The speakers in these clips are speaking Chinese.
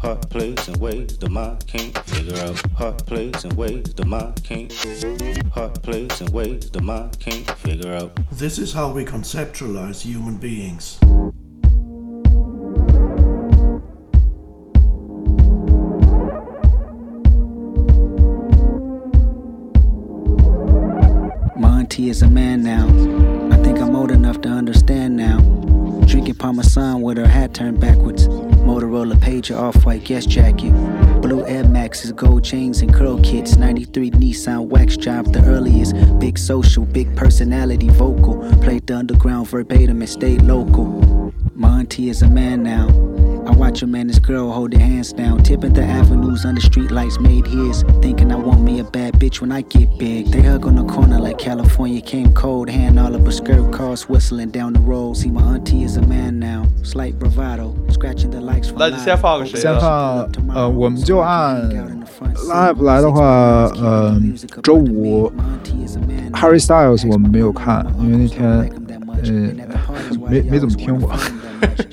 Hot plays and ways the mind can't figure out. Hot plays and ways the mind can't. Hot plays and ways the mind can't figure out. This is how we conceptualize human beings. Monty is a man now. I think I'm old enough to understand now. Drinking Parmesan with her hat turned backwards. Motorola pager, off-white guest jacket. Blue Air Maxes, gold chains and curl kits. 93 Nissan wax job, the earliest. Big social, big personality, vocal. Played the underground verbatim and stayed local. Monty is a man now. I watch him and his girl hold their hands down. Tipping the avenues under street lights made his. Thinking I want me a bad bitch when I get big. They hug on the corner like California came cold. Hand all of her skirt cars whistling down the road. See, my auntie is a man now. Slight bravado. Scratching the likes from 那就先放个谁先的？放呃，我们就按拉不来的话，呃，周五 Harry Styles 我们没有看，因为那天呃没没怎么听过，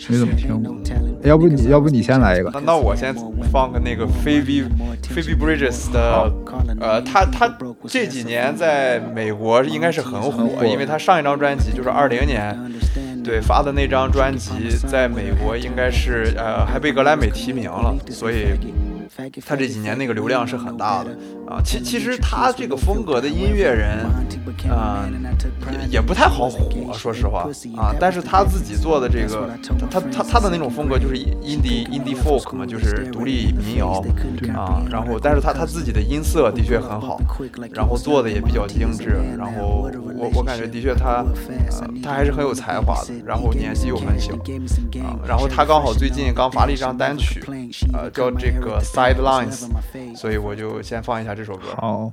没怎么听过。 要不你要不你先来一个。那，那我先放个那个 Phoebe Phoebe Bridges 的，呃，他他这几年在美国应该是很火，因为他上一张专辑就是二零年对发的那张专辑，在美国应该是呃还被格莱美提名了，所以他这几年那个流量是很大的啊。其其实他这个风格的音乐人，啊、也也不太好火，说实话啊。但是他自己做的这个，他他他的那种风格就是 indie indie folk 嘛，就是独立民谣啊。然后，但是他他自己的音色的确很好，然后做的也比较精致。然后我我感觉的确他，呃，他还是很有才华的。然后年纪又很小啊。然后他刚好最近刚发了一张单曲，呃，叫这个 Sidelines，所以我就先放一下这首歌。好。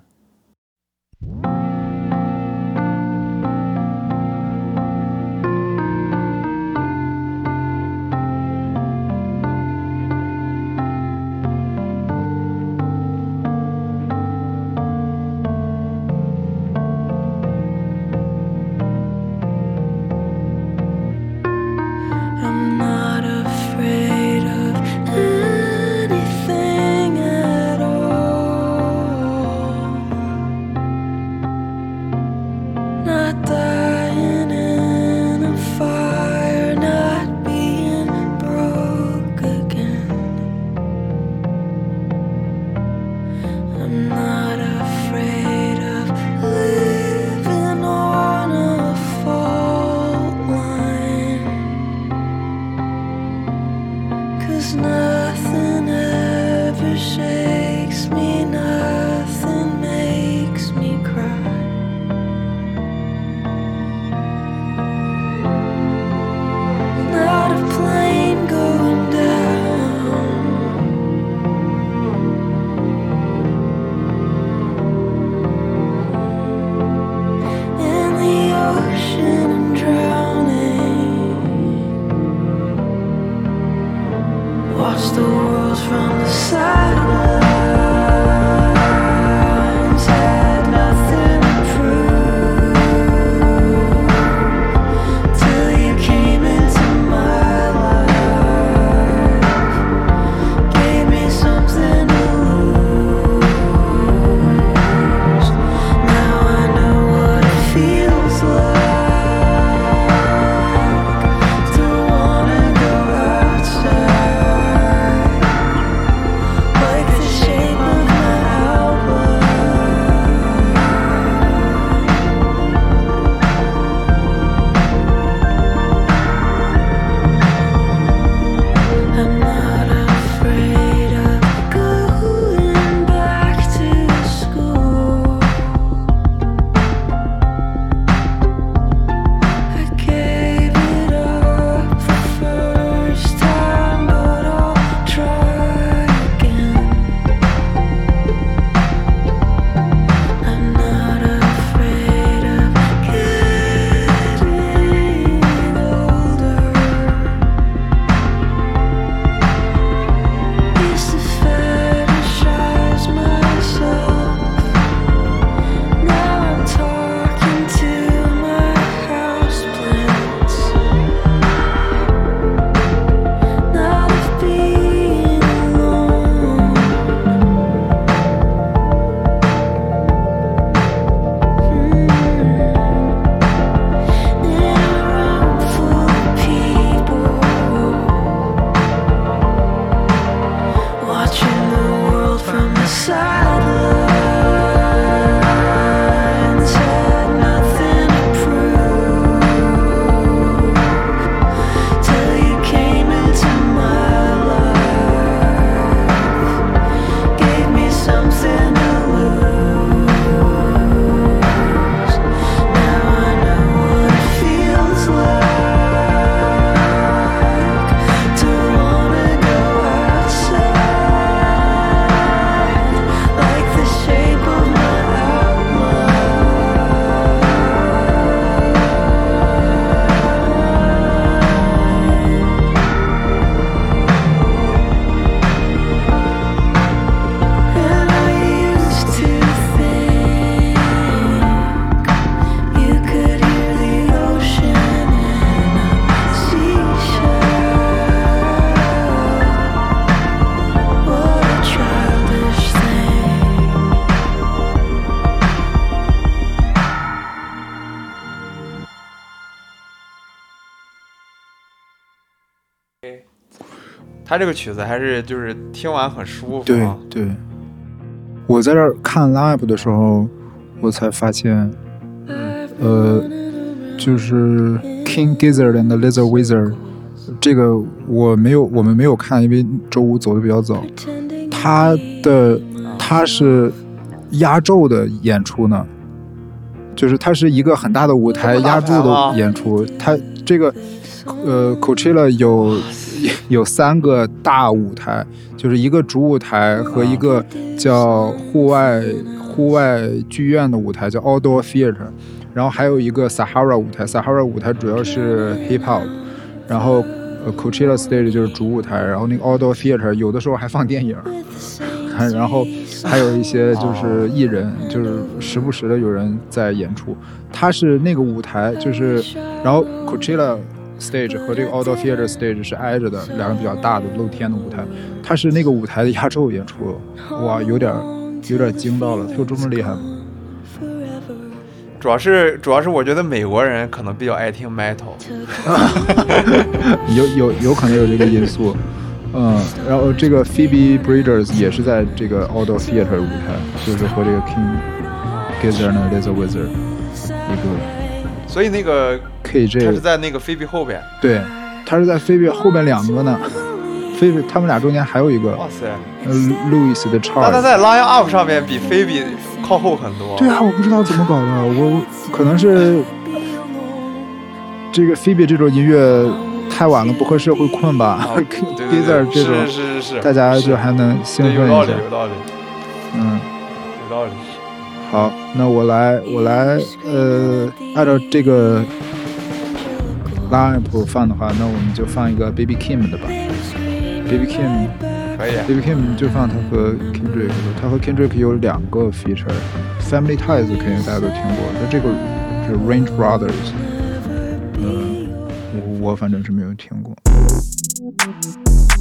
他这个曲子还是就是听完很舒服、啊。对对，我在这儿看 live 的时候，我才发现，呃，就是 King Gizzard and the Lizard Wizard 这个我没有，我们没有看，因为周五走的比较早。他的他是压轴的演出呢，就是它是一个很大的舞台压轴的演出。它这个呃 Coachella 有有三个大舞台，就是一个主舞台和一个叫户外户外剧院的舞台，叫 Outdoor Theater，然后还有一个 Sahara 舞台，Sahara 舞台主要是 Hip Hop，然后呃 Coachella Stage 就是主舞台，然后那个 Outdoor Theater 有的时候还放电影，还 然后还有一些就是艺人，就是时不时的有人在演出。它是那个舞台，就是然后 Coachella Stage 和这个 Outdoor Theater Stage 是挨着的，两个比较大的露天的舞台。它是那个舞台的压轴演出，哇，有点有点惊到了，它有这么厉害吗？主要是主要是我觉得美国人可能比较爱听 metal，有有有可能有这个因素，嗯，然后这个 Phoebe Bridgers 也是在这个 Outdoor Theater 舞台，就是和这个 King Gizzard and Lizard Wizard 一个所以那个 KJ 他是在那个菲比后边。对，他是在 Phoebe 后边两个呢，Phoebe 他们俩中间还有一个哇塞，呃 Louis 的那他。在 Line Up 上面比菲比靠后很多。对啊，我不知道怎么搞的，我可能是这个 Phoebe 这种音乐太晚了不合适，会困吧啊对对对，这种是是是是，大家就还能兴对有道理奋一下，有道理嗯。有道理。好，那我来，我来，呃，按照这个 line 放的话，那我们就放一个 Baby Kim 的吧。Baby Kim 可以、啊、，Baby，Kim 就放他和 Kendrick 的，他和 Kendrick 有两个 feature，Family Ties 肯定大家都听过，那这个是 Range Brothers，呃，我我反正是没有听过。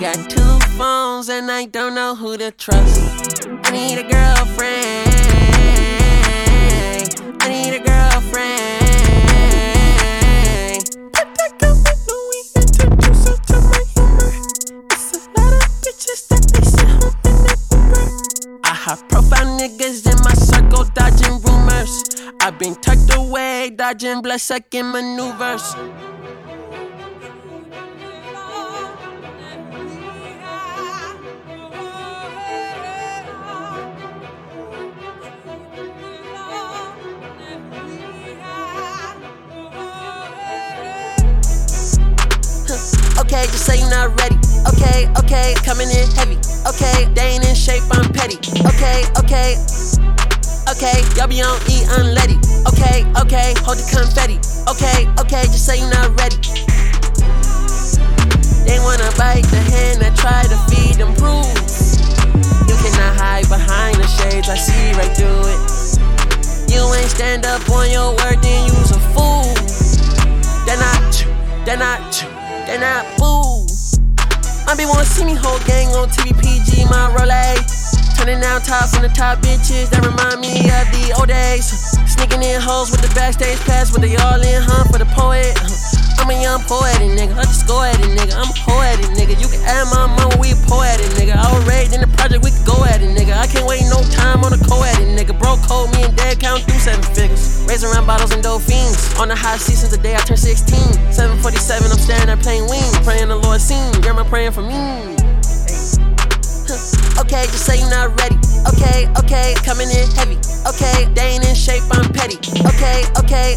got two phones, and I don't know who to trust. I need a girlfriend. I need a girlfriend. Put that girl in Louis, introduce her to my humor. It's a lot of bitches that they sit home in that Uber. I have profile niggas in my circle dodging rumors. I've been tucked away, dodging blood sucking maneuvers. Okay, just say you're not ready. Okay, okay, coming in heavy. Okay, they ain't in shape, I'm petty. Okay, okay, okay, y'all be on E unleady. Okay, okay, hold the confetti. Okay, okay, just say you're not ready. They wanna bite the hand that try to feed them rules. You cannot hide behind the shades, I see right through it. You ain't stand up on your word, then you's a fool. They're not, they're not, they're not. I be wanna see me whole gang on TV PG, my Rolex. Turning down tops on the top bitches that remind me of the old days. Sneaking in hoes with the backstage pass, with they all in, huh? For the poet. I'm a young poetic nigga, I just go at it, nigga. I'm a poetic nigga. You can add my mama, we poetic nigga. I was raised in the project, we could go at it, nigga. I can't wait no time on a co-edit, nigga. Bro, cold, me and dad count through seven figures. Raising around bottles and dolphins. On the high seat since the day I turned 16. 747, I'm staring at plane wings. Praying the Lord seen. Grandma praying for me. Okay, just say you're not ready. Okay, okay, coming in heavy. Okay, they ain't in shape, I'm petty. Okay, okay.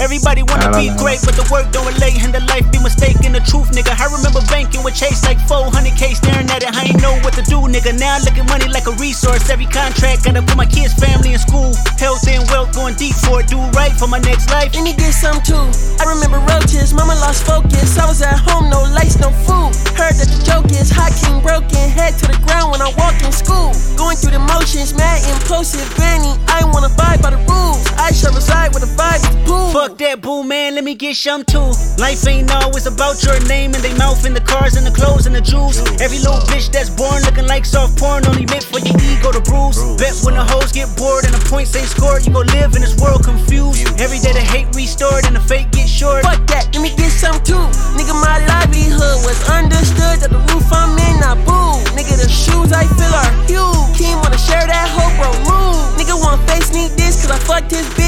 Everybody wanna be great, but the work don't relate, and the life be mistaken. The truth, nigga. I remember banking with Chase like 400k, staring at it. I ain't know what to do, nigga. Now I look at money like a resource. Every contract gotta put my kids' family and school. Health and wealth going deep for it. Do right for my next life. And he get some too. I remember roaches, mama lost focus. I was at home, no lights, no food. Heard that the joke is hot king broken, head to the ground when I walk in school. Going through the motions, mad impulsive, granny. I wanna abide by the rules. I shall reside with a vibe is pool. Fuck that boo, man. Let me get some too. Life ain't always about your name and they mouth the cars and the clothes and the jewels. Every little bitch that's born looking like soft porn only meant for your ego to bruise. Bet when the hoes get bored and the points ain't scored, you gon' live in this world confused. Every day the hate restored and the fake get short. Fuck that, let me get some too. Nigga, my livelihood was understood that the roof I'm in, not boo. Nigga, the shoes I feel are huge. King wanna share that hope, bro, move. Nigga want face need this, cause I fucked his bitch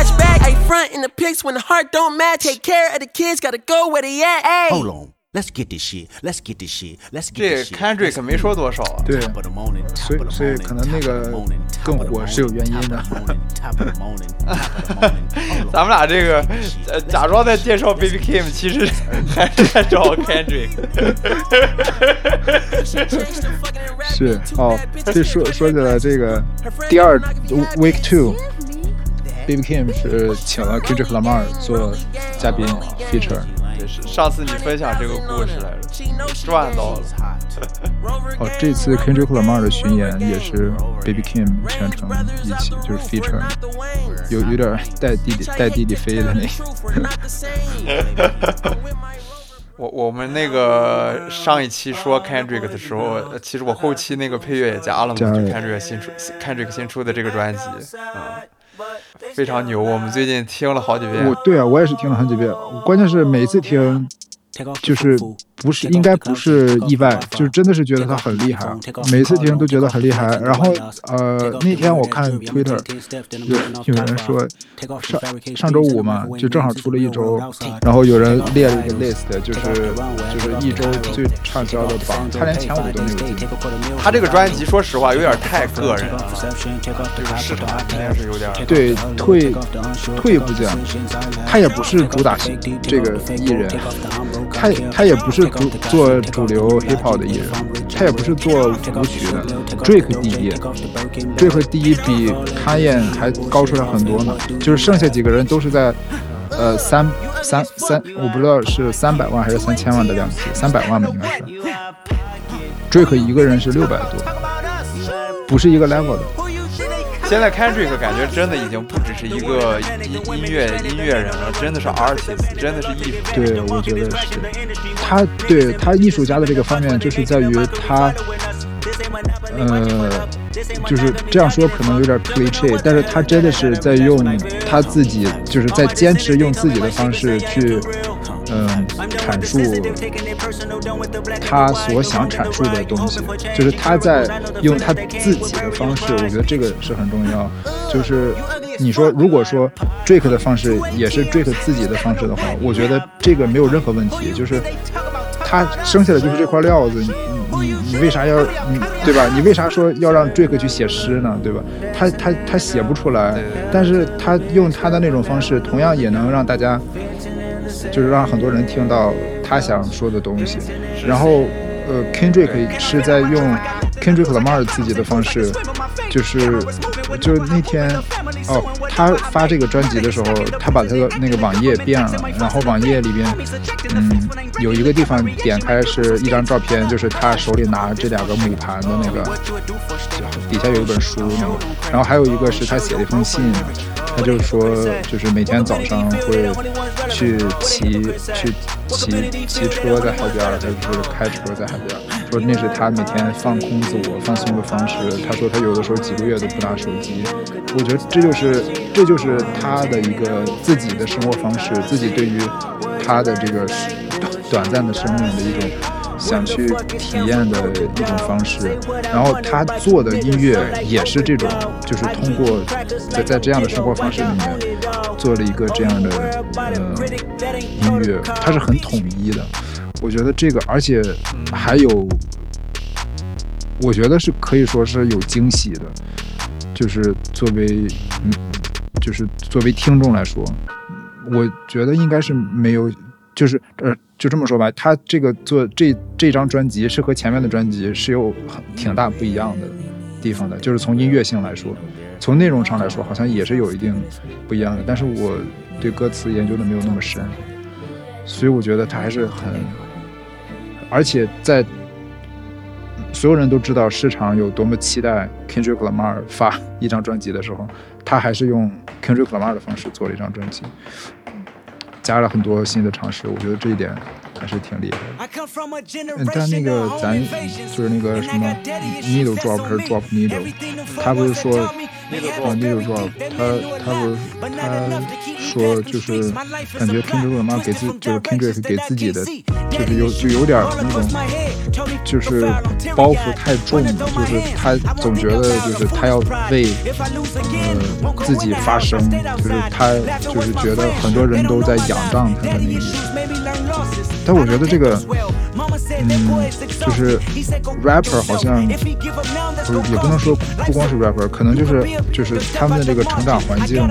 in a black hatchback. I front in the pics when the heart don't match. Take care of the kids, gotta go where they at. Ayy. Hold on. Let's get this shit. Let's get this shit. Let's get 这 this shit. Kendrick 没说多少啊。对 Top of the morning, 所以 top of the 所以 morning, 可能那 top 个 of the morning, top 更 of the 火是有原因 morning, 的 top。of the morning, top of the morning, top of the morning. 咱们俩这个呃，假装在介绍 Baby Kim，其实还是在找 Kendrick。是哦，这说说起来这个第二 Week Two。 Baby Kim 是请了 Kendrick Lamar 做嘉宾 feature，对，是上次你分享这个故事来着，赚到了。哦，这次 Kendrick Lamar 的巡演也是 Baby Kim 全程一起，就是 feature，有有点带弟弟带弟弟飞的那个。我我们那个上一期说 Kendrick 的时候，呃其实我后期那个配乐也加了嘛，就 Kendrick 新出 Kendrick 新出的这个专辑，嗯，非常牛。我们最近听了好几遍我，对啊，我也是听了好几遍，关键是每次听就是不是应该不是意外，就是真的是觉得他很厉害，每次听都觉得很厉害。然后呃，那天我看 Twitter 有有人说上上周五嘛，就正好出了一周，然后有人列了一个 list，就是就是一周最畅销的榜，他连前五都没有进。他这个专辑说实话有点太个人了，这个市场肯定是有点。对，退退一步讲，他也不是主打型这个艺人，他他也不是主做主流 hip hop 的艺人，他也不是做舞曲的。Drake 第一，Drake 第一比 Kanye 还高出来很多呢，就是剩下几个人都是在。呃，三三三，我不知道是三百万还是三千万的量级，三百万吧，应该是。Drake 一个人是六百多，不是一个 level 的。现在 Kendrick 感觉真的已经不只是一个音音乐音乐人了，真的是 artist，真的是艺术家。对，我觉得是。他对他艺术家的这个方面，就是在于他，呃，就是这样说可能有点 cliche，但是他真的是在用他自己，就是在坚持用自己的方式去，嗯、阐述他所想阐述的东西，就是他在用他自己的方式，我觉得这个是很重要。就是你说，如果说 Drake 的方式也是 Drake 自己的方式的话，我觉得这个没有任何问题。就是他生下来就是这块料子，你你你为啥要你对吧？你为啥说要让 Drake 去写诗呢？对吧？他他他写不出来，但是他用他的那种方式，同样也能让大家，就是让很多人听到他想说的东西。然后，呃，Kendrick 是在用 Kendrick Lamar 自己的方式，就是就那天哦，他发这个专辑的时候，他把他的那个网页变了，然后网页里边，嗯，有一个地方点开是一张照片，就是他手里拿这两个母盘的那个，底下有一本书那个，然后还有一个是他写了一封信，他就是说就是每天早上会去骑去骑骑车在海边，还是开车在海边，说那是他每天放空自我、放松的方式。他说他有的时候几个月都不拿手机。我觉得这就是这就是他的一个自己的生活方式，自己对于他的这个短暂的生命的一种想去体验的一种方式。然后他做的音乐也是这种，就是通过在在这样的生活方式里面做了一个这样的呃音乐，它是很统一的。我觉得这个，而且还有，我觉得是可以说是有惊喜的，就是作为嗯，就是作为听众来说，我觉得应该是没有，就是呃，就这么说吧，他这个做这这张专辑是和前面的专辑是有很挺大不一样的地方的，就是从音乐性来说，从内容上来说，好像也是有一定不一样的，但是我对歌词研究的没有那么深，所以我觉得他还是很，而且在所有人都知道市场有多么期待 Kendrick Lamar 发一张专辑的时候，他还是用 Kendrick Lamar 的方式做了一张专辑，加了很多新的尝试，我觉得这一点还是挺厉害的。嗯，但那个咱就是那个什么 needle drop 还是 drop needle，他不是说啊 needle drop，他他不是他说就是感觉 Kendrick Lamar 给自就是 Kendrick 给自己的就是有就有点那种就是包袱太重，就是他总觉得就是他要为呃自己发声，就是他就是觉得很多人都在仰仗他的那个意思。但我觉得这个，嗯，就是 rapper 好像不是也不能说不光是 rapper，可能就是就是他们的这个成长环境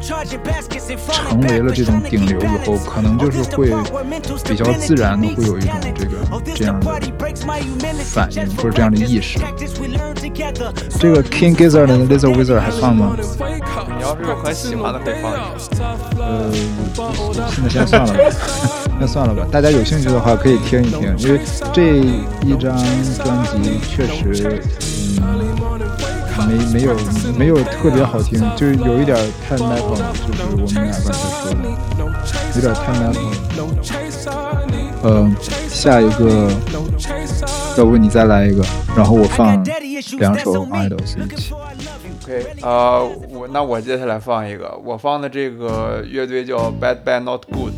成为了这种顶流以后，可能就是会比较自然的会有一种这个这样的反应或者这样的意识。这个 King Gizzard 的 Lizard Wizard 还放吗？你要是有很喜欢的，可以放一下。呃，那先算了吧，那算了吧。大家有兴趣的话可以听一听，因为这一张专辑确实，嗯，没没有没有特别好听，就是有一点太 metal 了，就是我们俩刚才说的，有点太 metal 了。呃，下一个，要不你再来一个，然后我放两首 Idols 一起。OK，呃，我那我接下来放一个，我放的这个乐队叫 Bad Bad Not Good，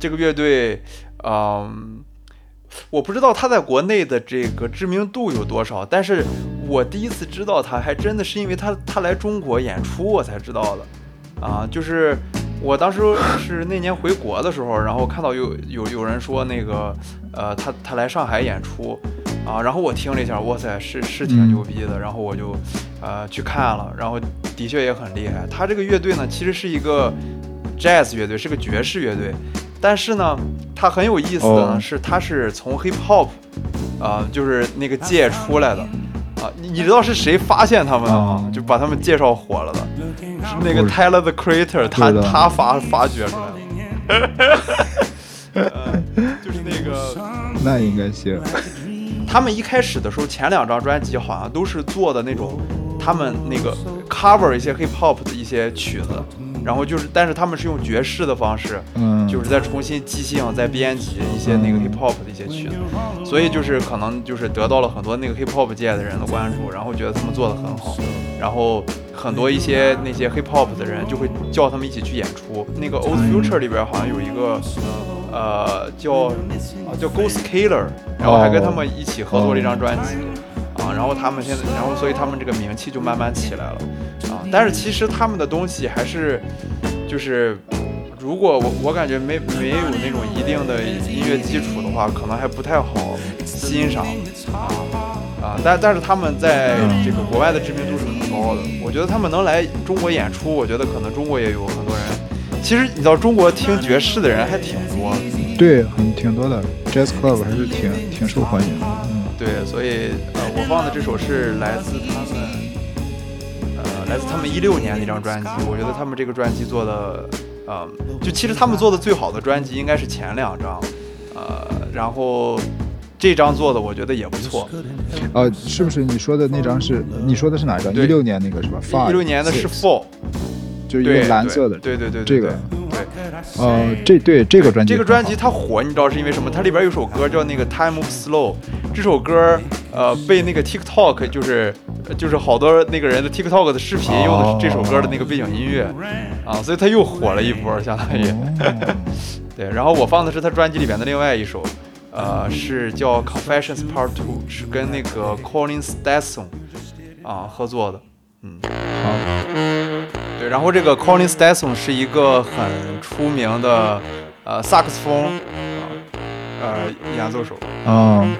这个乐队，嗯，我不知道他在国内的这个知名度有多少，但是我第一次知道他，还真的是因为他他来中国演出我才知道的，啊，就是我当时是那年回国的时候，然后看到有有有人说那个，呃，他他来上海演出，啊，然后我听了一下，哇塞，是是挺嗯牛逼的，然后我就呃去看了，然后的确也很厉害。他这个乐队呢，其实是一个 jazz 乐队，是个爵士乐队，但是呢，他很有意思的呢、哦是，他是从 hip hop，啊、就是那个界出来的。啊，你你知道是谁发现他们的吗？哦就把他们介绍火了的，是那个我 Tyler the Creator，他他发发掘出来的。呃就是那个 那应该行。他们一开始的时候，前两张专辑好像都是做的那种，他们那个 cover 一些 hip hop 的一些曲子，然后就是，但是他们是用爵士的方式，嗯，就是在重新即兴再编辑一些那个 hip hop 的一些曲子，所以就是可能就是得到了很多那个 hip hop 界的人的关注，然后觉得他们做的很好，然后很多一些那些 hip hop 的人就会叫他们一起去演出。那个 Old Future 里边好像有一个。呃，叫啊叫 Ghost Killer，然后还跟他们一起合作了一张专辑，然后他们现在，然后所以他们这个名气就慢慢起来了，啊，但是其实他们的东西还是就是，如果我我感觉没没有那种一定的音乐基础的话，可能还不太好欣赏，啊啊，但但是他们在这个国外的知名度是很高的，我觉得他们能来中国演出，我觉得可能中国也有很多人。其实你知道，中国听爵士的人还挺多，对，很挺多的，Jazz Club 还是挺挺受欢迎的。嗯，对，所以呃，我放的这首是来自他们，呃，来自他们一六年的一张专辑。我觉得他们这个专辑做的，呃，就其实他们做的最好的专辑应该是前两张，呃，然后这张做的我觉得也不错。呃，是不是你说的那张是？你说的是哪一张？对一六年那个是吧？一六年的是 Four，就是一对个蓝色的。对对对对这个对。呃，这对这个专辑这个专辑它火，你知道是因为什么？它里边有首歌叫那个 Time Move Slow，这首歌呃被那个 TikTok 就是就是好多那个人的 TikTok 的视频用的是这首歌的那个背景音乐啊，所以它又火了一波，相当于。哦 对，然后我放的是他专辑里边的另外一首，呃，是叫 Confessions Part Two，是跟那个 Colin Stetson 啊合作的。嗯，好，然后这个 Colin Stetson 是一个很出名的呃萨克斯风呃演奏手。嗯，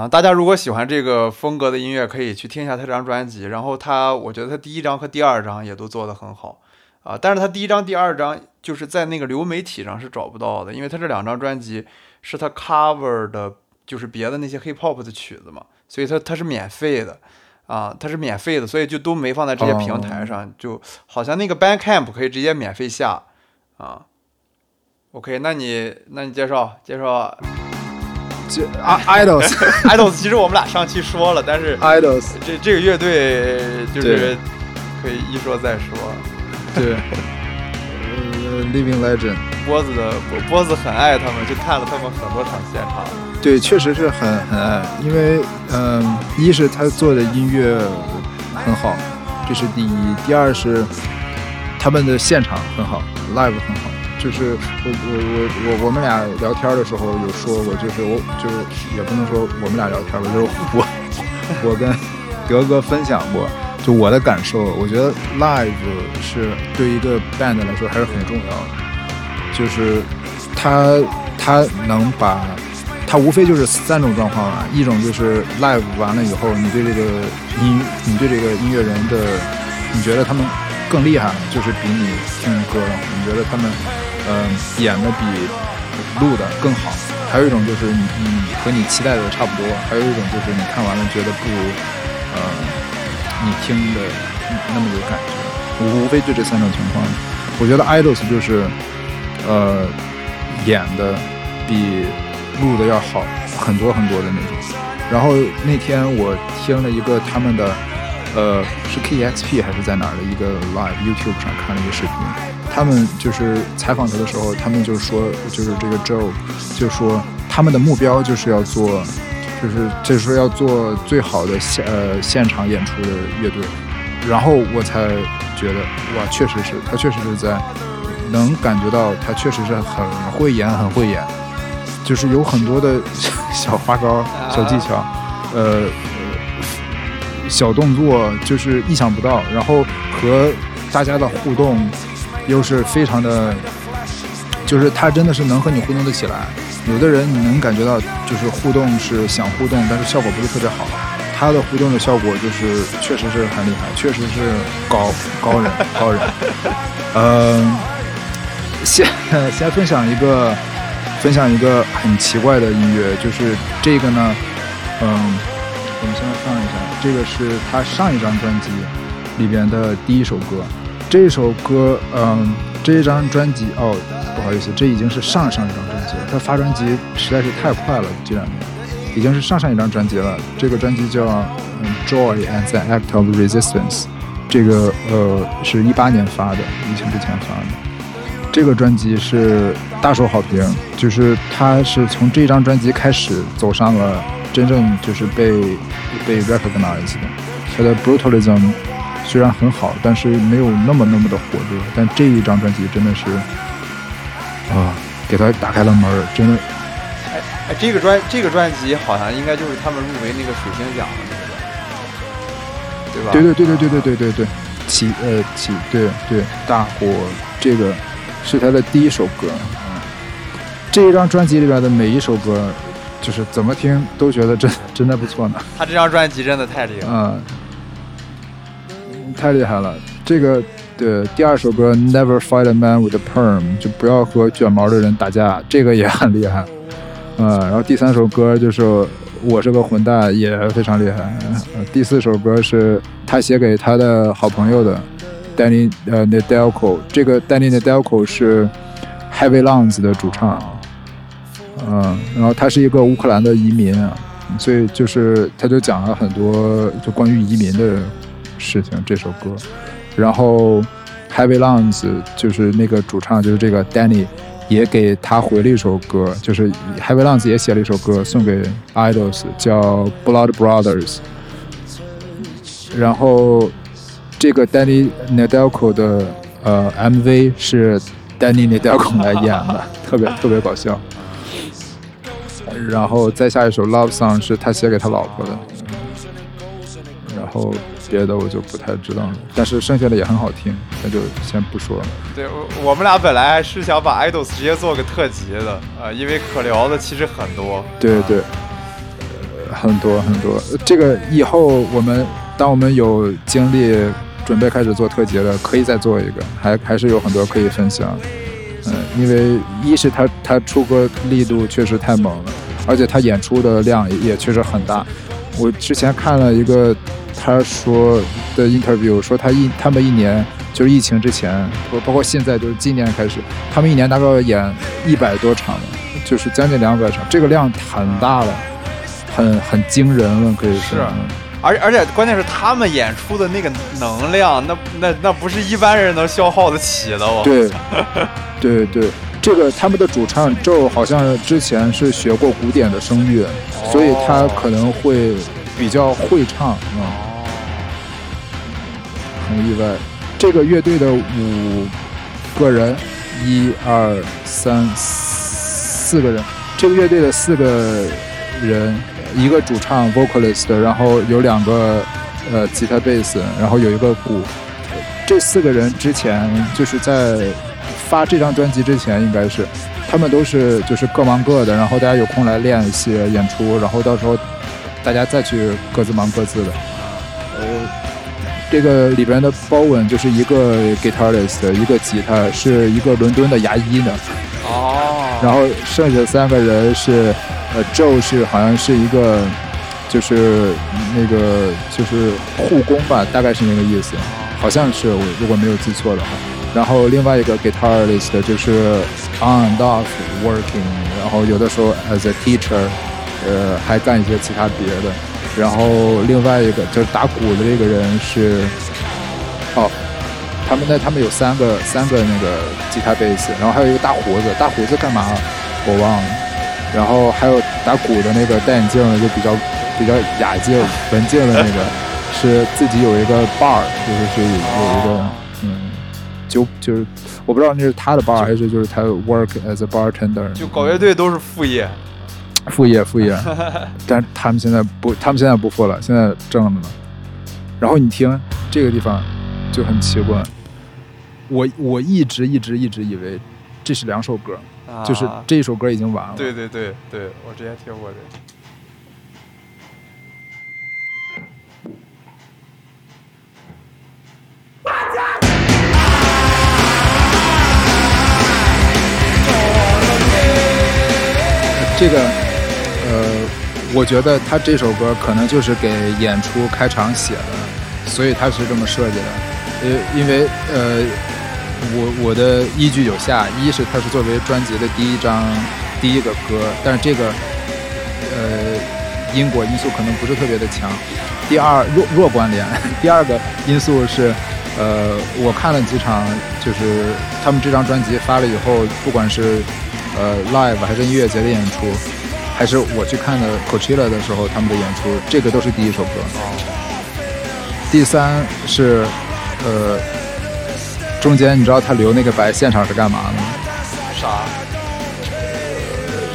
啊，大家如果喜欢这个风格的音乐，可以去听一下他这张专辑。然后他，我觉得他第一张和第二张也都做得很好啊。但是他第一张、第二张就是在那个流媒体上是找不到的，因为他这两张专辑是他 cover 的，就是别的那些 hip hop 的曲子嘛，所以他他是免费的啊，他是免费的，所以就都没放在这些平台上，就好像那个 Bandcamp 可以直接免费下啊。OK，那你那你介绍介绍。这 idols idols，其实我们俩上期说了，但是 idols 这这个乐队就是可以一说再说。对，呃，living legend，波子的波子很爱他们，就看了他们很多场现场。对，确实是很很爱，因为嗯，一是他做的音乐很好，这是第一；第二是他们的现场很好，live 很好。就是我我我我我们俩聊天的时候有说过，就是我就也不能说我们俩聊天吧，就是我我跟德哥分享过，就我的感受，我觉得 live 是对一个 band 来说还是很重要的，就是他他能把，他无非就是三种状况啊，一种就是 live 完了以后，你对这个音你对这个音乐人的，你觉得他们更厉害了，就是比你听歌，你觉得他们。嗯，演的比录的更好。还有一种就是你你和你期待的差不多。还有一种就是你看完了觉得不如，呃，你听的那么有感觉。无非就这三种情况。我觉得 idols 就是，呃，演的比录的要好很多很多的那种。然后那天我听了一个他们的呃，是 KEXP 还是在哪儿的一个 live YouTube 上看了一个视频，他们就是采访他的时候，他们就说，就是这个 Joe 就说他们的目标就是要做，就是就是说要做最好的现呃现场演出的乐队，然后我才觉得哇，确实是他确实是在能感觉到他确实是很会演，很会演，就是有很多的小花招、小技巧，呃。小动作就是意想不到，然后和大家的互动又是非常的，就是他真的是能和你互动得起来。有的人你能感觉到就是互动是想互动，但是效果不是特别好。他的互动的效果就是确实是很厉害，确实是高高人 高人。嗯，先先分享一个分享一个很奇怪的音乐，就是这个呢，嗯。我们先来放一下，这个是他上一张专辑里边的第一首歌。这首歌，嗯，这张专辑，哦，不好意思，这已经是上上一张专辑了。他发专辑实在是太快了，这两年已经是上上一张专辑了。这个专辑叫《Joy and the Act of Resistance》，这个呃是一八年发的，疫情之前发的。这个专辑是大受好评，就是他是从这张专辑开始走上了。真正就是被被 recognize 的，他的 brutalism 虽然很好，但是没有那么那么的火热。但这一张专辑真的是啊，给他打开了门儿，真的。哎哎，这个专这个专辑好像应该就是他们入围那个水星奖的那个，对吧？对对对对对对对对对，起呃起对对大火，这个是他的第一首歌。嗯这一张专辑里边的每一首歌。就是怎么听都觉得真真的不错呢。他这张专辑真的太厉害了，嗯，太厉害了。这个对第二首歌《Never Fight a Man with a Perm》就不要和卷毛的人打架，这个也很厉害。嗯，然后第三首歌就是我是个混蛋，也非常厉害。第四首歌是他写给他的好朋友的，Danny 呃 Nedelko。这个 Danny Nedelko 是 Heavy Lungs 的主唱。嗯，然后他是一个乌克兰的移民，所以就是他就讲了很多就关于移民的事情。这首歌，然后 Heavy Lungs 就是那个主唱，就是这个 Danny，也给他回了一首歌，就是 Heavy Lungs 也写了一首歌送给 Idols，叫 Blood Brothers。然后这个 Danny n a d e l k o 的呃 MV 是 Danny n a d e l k o 来演的，特别特别搞笑。然后再下一首《Love Song》是他写给他老婆的，然后别的我就不太知道了，但是剩下的也很好听，那就先不说了。对，我们俩本来是想把 idols 直接做个特辑的呃，因为可聊的其实很多。对对，呃很多很多。这个以后我们当我们有精力准备开始做特辑了，可以再做一个，还还是有很多可以分享。嗯，因为一是他他出歌力度确实太猛了。而且他演出的量也确实很大。我之前看了一个他说的 interview，说他一他们一年就是疫情之前，包括现在就是今年开始，他们一年大概要演一百多场，就是将近两百场，这个量很大了，很很惊人了，可以说。是，而而且关键是他们演出的那个能量，那那那不是一般人能消耗得起的哦。对，对对。这个他们的主唱 Joe 好像之前是学过古典的声乐，所以他可能会比较会唱啊，很意外。这个乐队的五个人，一二三四个人，这个乐队的四个人，一个主唱 vocalist，然后有两个呃吉他、贝斯，然后有一个鼓。这四个人之前就是在。发这张专辑之前，应该是他们都是就是各忙各的，然后大家有空来练一些演出，然后到时候大家再去各自忙各自的。呃，这个里边的 Bowen 就是一个 guitarist，一个吉他，是一个伦敦的牙医呢。哦。然后剩下三个人是，呃，Joe 是好像是一个就是那个就是护工吧，大概是那个意思，好像是我如果没有记错的话。然后另外一个 guitarist 就是 on and off working，然后有的时候 as a teacher，呃，还干一些其他别的，然后另外一个就是打鼓的这个人是，哦，他们那他们有三个三个那个吉他贝斯，然后还有一个大胡子，大胡子干嘛我忘了，然后还有打鼓的那个戴眼镜的就比较比较雅静文静的那个，是自己有一个 bar，就是是有一个嗯，就就是我不知道那是他的 bar 还是就是他 work as a bartender，就搞乐队都是副业。副业，副业，但他们现在不，他们现在不付了，现在挣了呢。然后你听这个地方就很奇怪，我我一直一直一直以为这是两首歌，就是这一首歌已经完了。对对对对，我之前听过这。这个。呃，我觉得他这首歌可能就是给演出开场写的，所以他是这么设计的。呃，因为呃，我我的依据有下：一是它是作为专辑的第一张第一个歌，但是这个呃因果因素可能不是特别的强；第二弱弱关联；第二个因素是，呃，我看了几场，就是他们这张专辑发了以后，不管是呃 live 还是音乐节的演出。还是我去看的 Coachella 的时候，他们的演出，这个都是第一首歌。第三是，呃，中间你知道他留那个白现场是干嘛的吗？啥？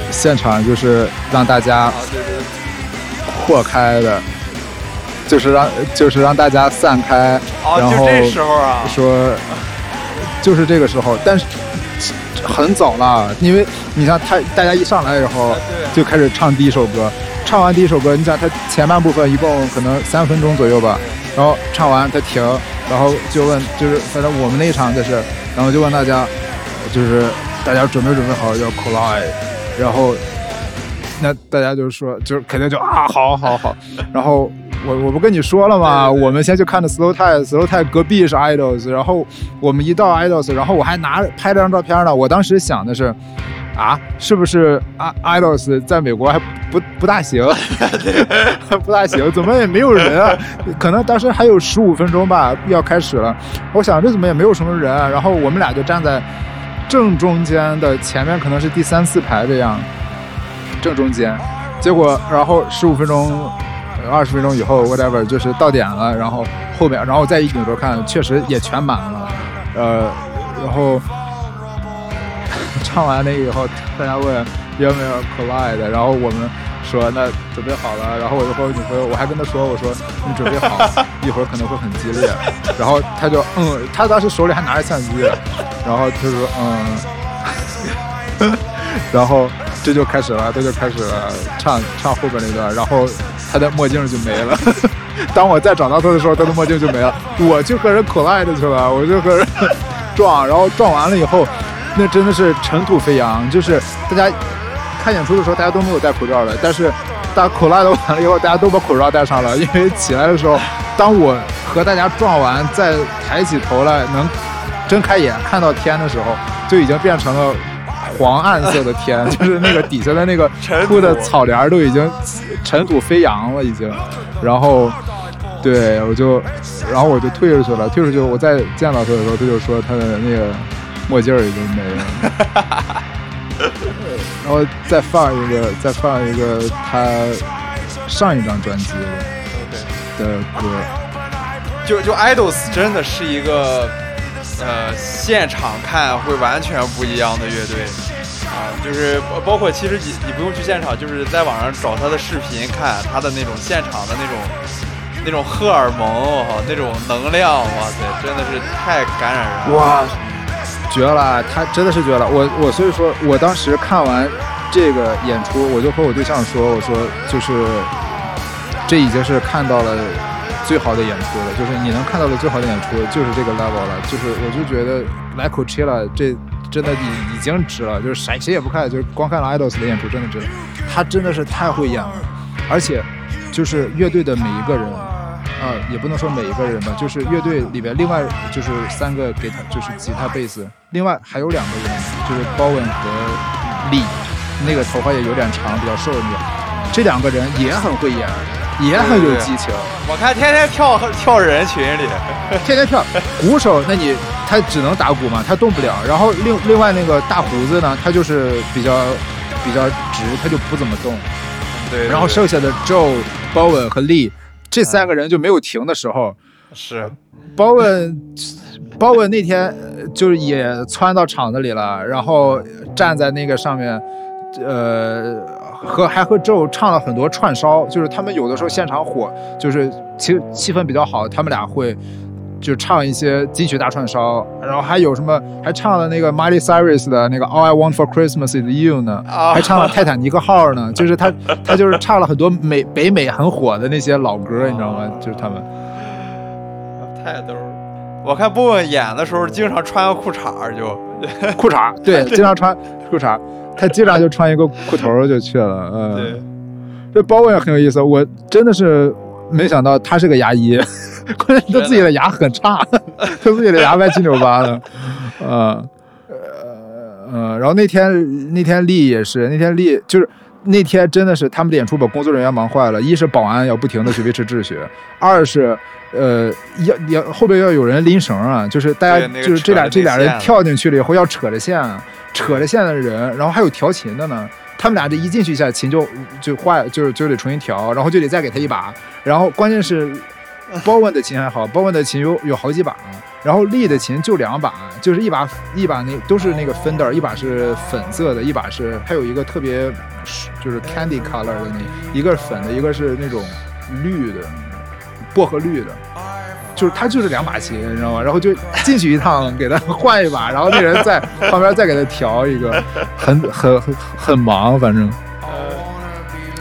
现场就是让大家扩开的，就是让就是让大家散开，然后说就是这个时候，但是。很早了，因为你像他，大家一上来以后就开始唱第一首歌，唱完第一首歌，你想他前半部分一共可能三分钟左右吧，然后唱完他停，然后就问，就是反正我们那一场就是，然后就问大家，就是大家准备准备好要 collide，然后那大家就是说，就是肯定就啊，好好好，然后。我我不跟你说了吗？我们先去看的 Slow Tie，Slow Tie 隔壁是 Idols，然后我们一到 Idols，然后我还拿拍了张照片呢。我当时想的是，啊，是不是 I Idols 在美国还不不大行，不大行，怎么也没有人啊？可能当时还有十五分钟吧，要开始了。我想这怎么也没有什么人，啊然后我们俩就站在正中间的前面，可能是第三四排这样，正中间。结果然后十五分钟。二十分钟以后，whatever，就是到点了，然后后面，然后再一扭头看，确实也全满了，呃，然后唱完那个以后，大家问有没有 collide，然后我们说那准备好了，然后我就和我女朋友，我还跟她说，我说你准备好，一会儿可能会很激烈，然后她就嗯，她当时手里还拿着相机，然后她说嗯，然后这就开始了，这就开始了唱唱后边那段，然后。他的墨镜就没了。当我再找到他的时候，他的墨镜就没了。我就和人 collide 去了，我就和人撞，然后撞完了以后，那真的是尘土飞扬。就是大家看演出的时候，大家都没有戴口罩的，但是大家 collide 完了以后，大家都把口罩戴上了。因为起来的时候，当我和大家撞完，再抬起头来能睁开眼看到天的时候，就已经变成了。黄暗色的天，就是那个底下的那个铺的草帘都已经尘土飞扬了，已经。然后，对我就，然后我就退出去了。退出去，我再见到他的时候，他就说他的那个墨镜已经没了。然后再放一个，再放一个他上一张专辑的歌。就就 idols 真的是一个。呃，现场看会完全不一样的乐队，啊，就是包括其实你你不用去现场，就是在网上找他的视频看他的那种现场的那种那种荷尔蒙，我靠，那种能量，哇塞，真的是太感染人了。哇，绝了，他真的是绝了。我我所以说我当时看完这个演出，我就和我对象说，我说就是这已经是看到了。最好的演出了，就是你能看到的最好的演出就是这个 level 了。就是我就觉得来 Coachella 这真的已已经值了，就是谁谁也不看，就是光看了 Idols 的演出真的值。他真的是太会演了，而且就是乐队的每一个人，啊，也不能说每一个人吧，就是乐队里边另外就是三个给他就是吉他、贝斯，另外还有两个人就是包文和李，那个头发也有点长，比较瘦的那个，这两个人也很会演。也很有激情。我看天天跳跳人群里，天天跳。鼓手，那你他只能打鼓嘛，他动不了。然后另另外那个大胡子呢，他就是比较比较直，他就不怎么动。对。然后剩下的 Joe、Bowen 和 Lee 这三个人就没有停的时候。是。Bowen Bowen 那天就是也窜到场子里了，然后站在那个上面，呃。和还和 Joe 唱了很多串烧，就是他们有的时候现场火，就是气气氛比较好，他们俩会就唱一些金曲大串烧，然后还有什么还唱了那个 Miley Cyrus 的那个 All I Want for Christmas Is You 呢，还唱了泰坦尼克号呢，就是他 他就是唱了很多美北美很火的那些老歌，你知道吗？就是他们太逗了。我看波波演的时候经常穿个裤衩就。裤衩，对，经常穿裤衩。他经常就穿一个裤头就去了，嗯，这包文也很有意思，我真的是没想到他是个牙医，关键他自己的牙很差，他自己的牙歪七扭八的，呃呃，然后那天那天丽也是，那天丽就是那天真的是他们演出把工作人员忙坏了，一是保安要不停的去维持秩序，二是呃要要后边要有人拎绳啊，就是大家就是这俩这俩人跳进去了以后要扯着线。扯着线的人，然后还有调琴的呢。他们俩这一进去一下，琴就就坏，就是就得重新调，然后就得再给他一把。然后关键是，包文的琴还好，包文的琴有有好几把，然后立的琴就两把，就是一把一把那都是那个 Fender，一把是粉色的，一把是还有一个特别就是 candy color 的那，一个是粉的，一个是那种绿的，薄荷绿的。就是他就是两把琴，你知道吗？然后就进去一趟，给他换一把，然后那人在旁边再给他调一个，很很很很忙，反正。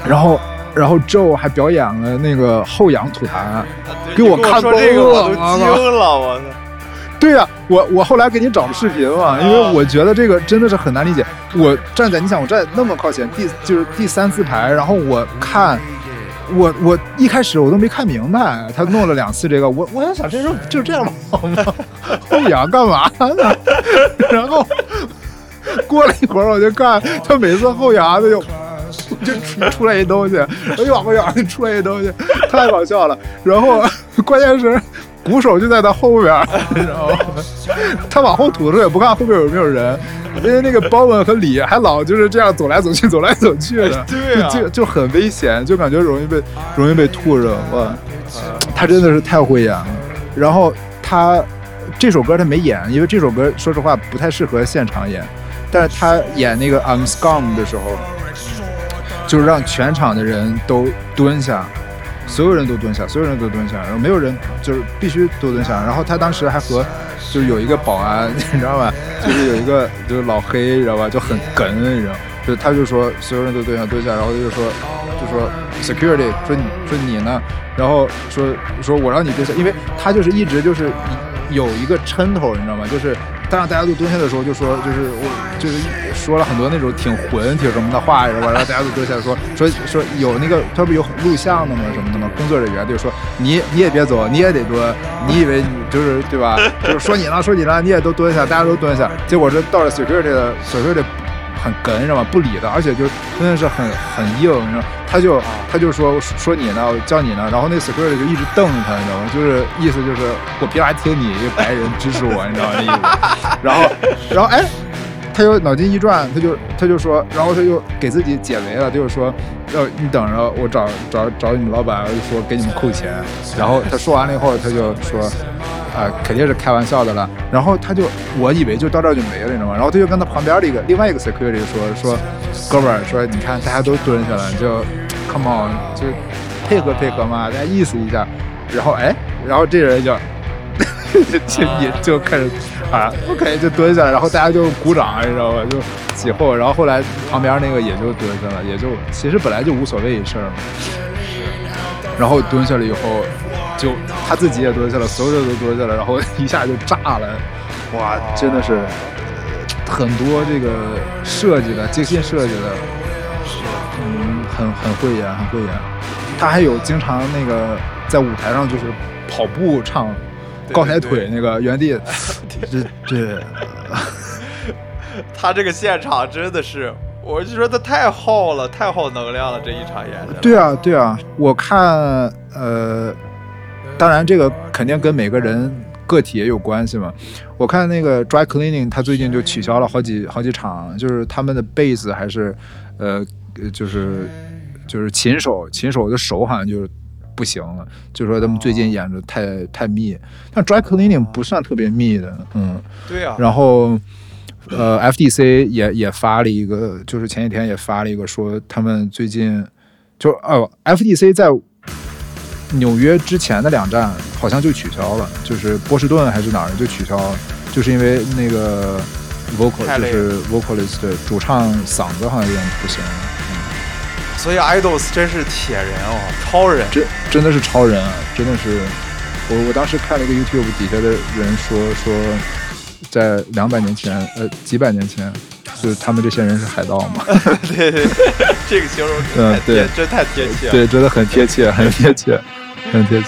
然后然后 Joe 还表演了那个后仰吐痰，给我看说这个我都惊了，我操！对呀，我我后来给你找了视频嘛，因为我觉得这个真的是很难理解。我站在你想我站那么靠前，第就是第三次排，然后我看。我我一开始我都没看明白，他弄了两次这个，我我在想这人就这样吗？后仰干嘛呢？然后过了一会儿，我就看他每次后仰，他就就出出来一东西，哎呦哎呦，就出来一东西，太搞笑了。然后关键是。鼓手就在他后边，你知道吗？他往后吐的时候也不看后边有没有人，因为那个包文和李还老就是这样走来走去，走来走去的，对就就很危险，就感觉容易被容易被吐着。哇，他真的是太会演了。然后他这首歌他没演，因为这首歌说实话不太适合现场演，但是他演那个 I'm Scum 的时候，就是让全场的人都蹲下。所有人都蹲下，所有人都蹲下，然后没有人就是必须都蹲下。然后他当时还和就是有一个保安，你知道吧？就是有一个就是老黑，你知道吧？就很梗，你知道？就他就说所有人都蹲下蹲下，然后就说就说 security 说你说你呢？然后说说我让你蹲下，因为他就是一直就是有一个抻头，你知道吗？就是。当然大家都蹲下的时候，就说就是我就是说了很多那种挺混挺什么的话，然后大家都蹲下说说说有那个他不有录像的吗什么的吗？工作人员就说你你也别走，你也得蹲，你以为你就是对吧？就是说你呢说你呢，你也都蹲下，大家都蹲下。结果这到了 security 的很哏，你知道吗？不理他，而且就真的是很很硬，你知道。他就他就说说你呢，叫你呢，然后那 security 就一直瞪着他，你知道吗？就是意思就是我凭啥听你一个白人支持我，你知道吗？那意思。然后 然后哎，他就脑筋一转，他就他就说，然后他就给自己解围了，就是说要你等着，我找找找你们老板，就说给你们扣钱。然后他说完了以后，他就说啊，肯定是开玩笑的了。然后他就我以为就到这儿就没了，你知道吗？然后他就跟他旁边的一个另外一个 security 说说，哥们儿说你看大家都蹲下了，就。Come on，就配合配合嘛，大家意思一下，然后哎，然后这人就 就也就开始啊，OK 就蹲下来，然后大家就鼓掌，你知道吧？就起哄，然后后来旁边那个也就蹲下了，也就其实本来就无所谓一事儿嘛。然后蹲下了以后，就他自己也蹲下了，所有人都蹲下了，然后 一下就炸了，哇，真的是很多这个设计的精心设计的。嗯很很会演，很会演。他还有经常那个在舞台上就是跑步唱高抬腿那个原地，这这。他这个现场真的是，我就说他太耗了，太耗能量了，这一场演的。对啊，对啊，我看，呃，当然这个肯定跟每个人个体也有关系嘛。我看那个 Dry Cleaning，他最近就取消了好几好几场，就是他们的贝斯还是，呃，就是就是琴手，琴手的手好像就是不行了，就说他们最近演的太太密。但 Dry Cleaning 不算特别密的，嗯，对啊。然后。呃，FDC 也也发了一个，就是前几天也发了一个，说他们最近就哦，FDC 在纽约之前的两站好像就取消了，就是波士顿还是哪儿就取消了，就是因为那个 vocal 就是 vocalist 主唱嗓子好像有点不行了。嗯，所以 Idols 真是铁人哦，超人，真真的是超人啊，真的是。我我当时看了一个 YouTube 底下的人说说。在两百年前，呃，几百年前，就是他们这些人是海盗嘛？对对，这个形容嗯，对，这太贴切了，对，真的很贴切，很贴切，很贴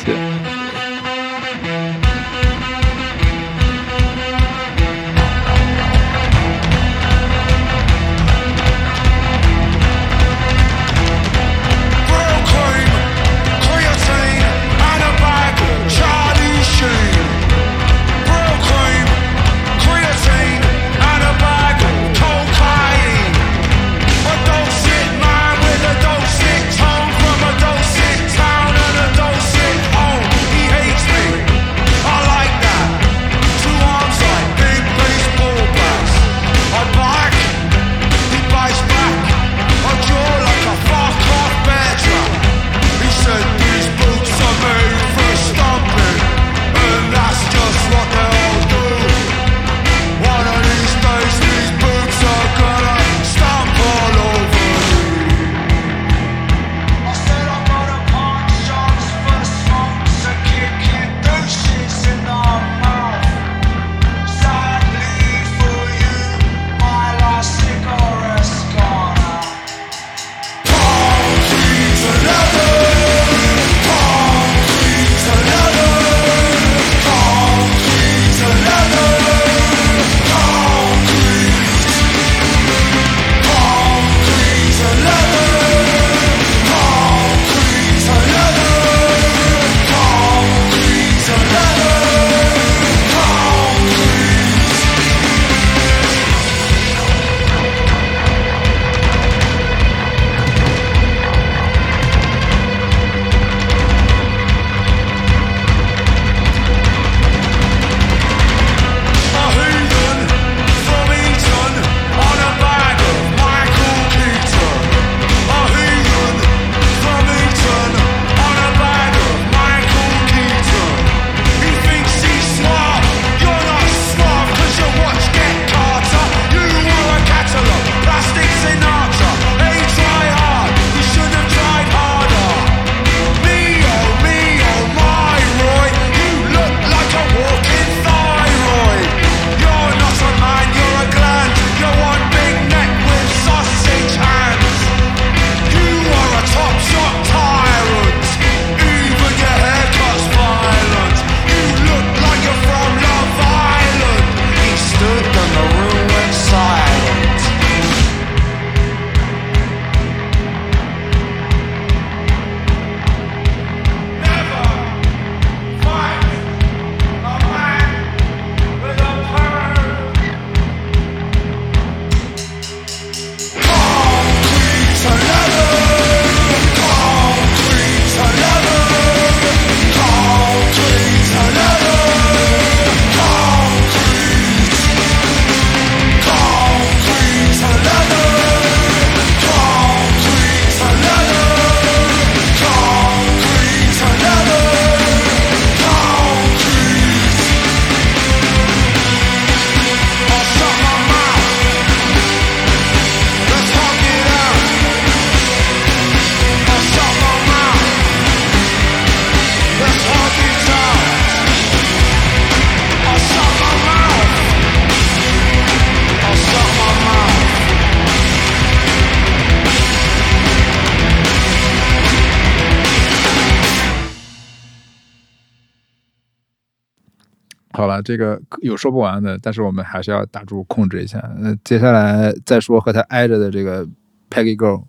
这个有说不完的，但是我们还是要打住控制一下。呃，接下来再说和他挨着的这个 Peggy Girl，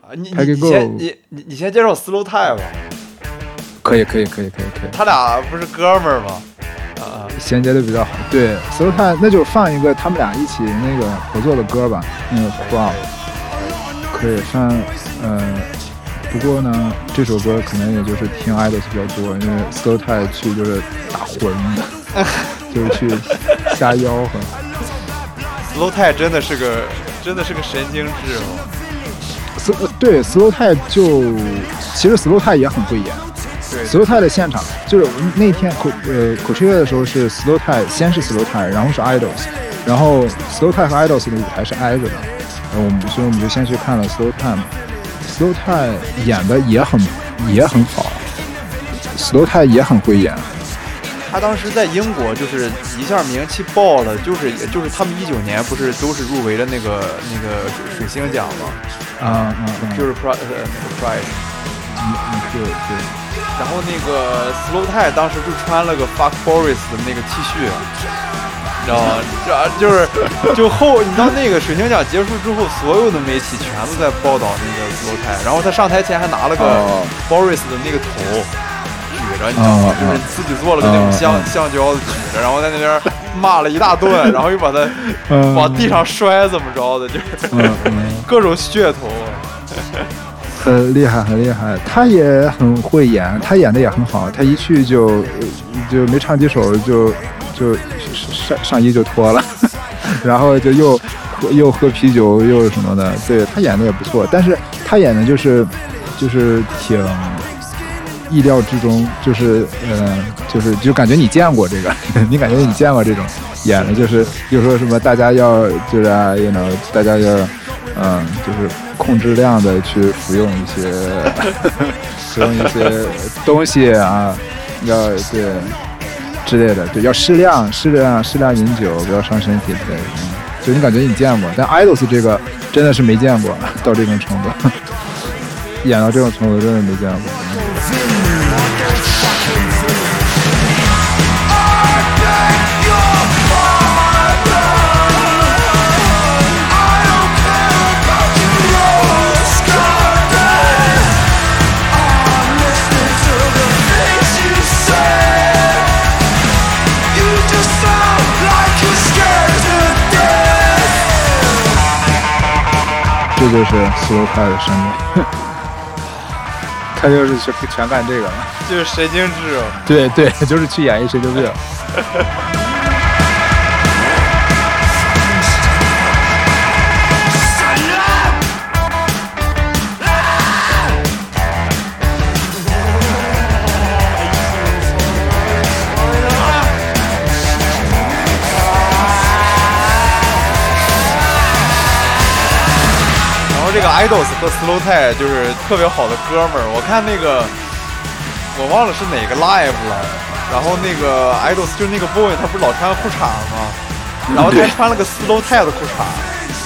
啊，你你先你你你先介绍 Slow Tie 吧，可以可以可以可以可以，他俩不是哥们儿吗？啊，衔接的比较好。对，Slow Tie 那就放一个他们俩一起那个合作的歌吧，那个 Crow，可以放，呃。不过呢，这首歌可能也就是听 idols 比较多，因为 Slow Tie 去就是打魂的，就是去瞎吆喝。Slow Tie 真的是个真的是个神经质哦。对 Slow Tie 就其实 Slow Tie 也很会演对，，Slow Tie 的现场就是那天口呃口吹乐的时候是 Slow Tie，先是 Slow Tie，然后是 idols，然后 Slow Tie 和 idols 的舞台是挨着的，然后我们所以我们就先去看了 Slow Tie 嘛。Slow Tie 演的也很也很好，Slow Tie 也很会演。他当时在英国就是一下名气爆了，就是也就是他们一九年不是都是入围了那个那个水水星奖吗？啊嗯嗯，就是 Pri 呃那个 Prize。嗯嗯对对，然后那个 Slow Tie 当时就穿了个 Fuck Boris 的那个 T 恤，你知道吗？这就是 就后你知道那个水星奖结束之后，所有的媒体全都在报道那个 Slow Tie，然后他上台前还拿了个哦 Boris 的那个头举着，你知道吗？哦就是自己做了个那种橡哦橡胶的举着，然后在那边骂了一大顿，然后又把他嗯往地上摔，怎么着的，就是。各种噱头。很厉害，很厉害。他也很会演，他演的也很好。他一去就就没唱几首就就上上衣就脱了，然后就又喝又喝啤酒又什么的。对他演的也不错，但是他演的就是就是挺意料之中，就是呃就是就感觉你见过这个，你感觉你见过这种演的，就是比如说什么大家要就是啊，you know 大家要。嗯，就是控制量的去服用一些 服用一些东西啊，要对之类的，对，要适量适量适量饮酒，不要伤身体之类的。嗯，就你感觉你见过，但 idols 这个真的是没见过，到这种程度，演到这种程度真的没见过。这就是 slow tie 的声音，他就是全全干这个了。就是神经质哦。对对，就是去演绎神经病。idols 和 slow tie 就是特别好的哥们儿。我看那个，我忘了是哪个 live 了。然后那个 idols 就是那个 boy，他不是老穿裤衩吗？然后他还穿了个 slow tie 的裤衩，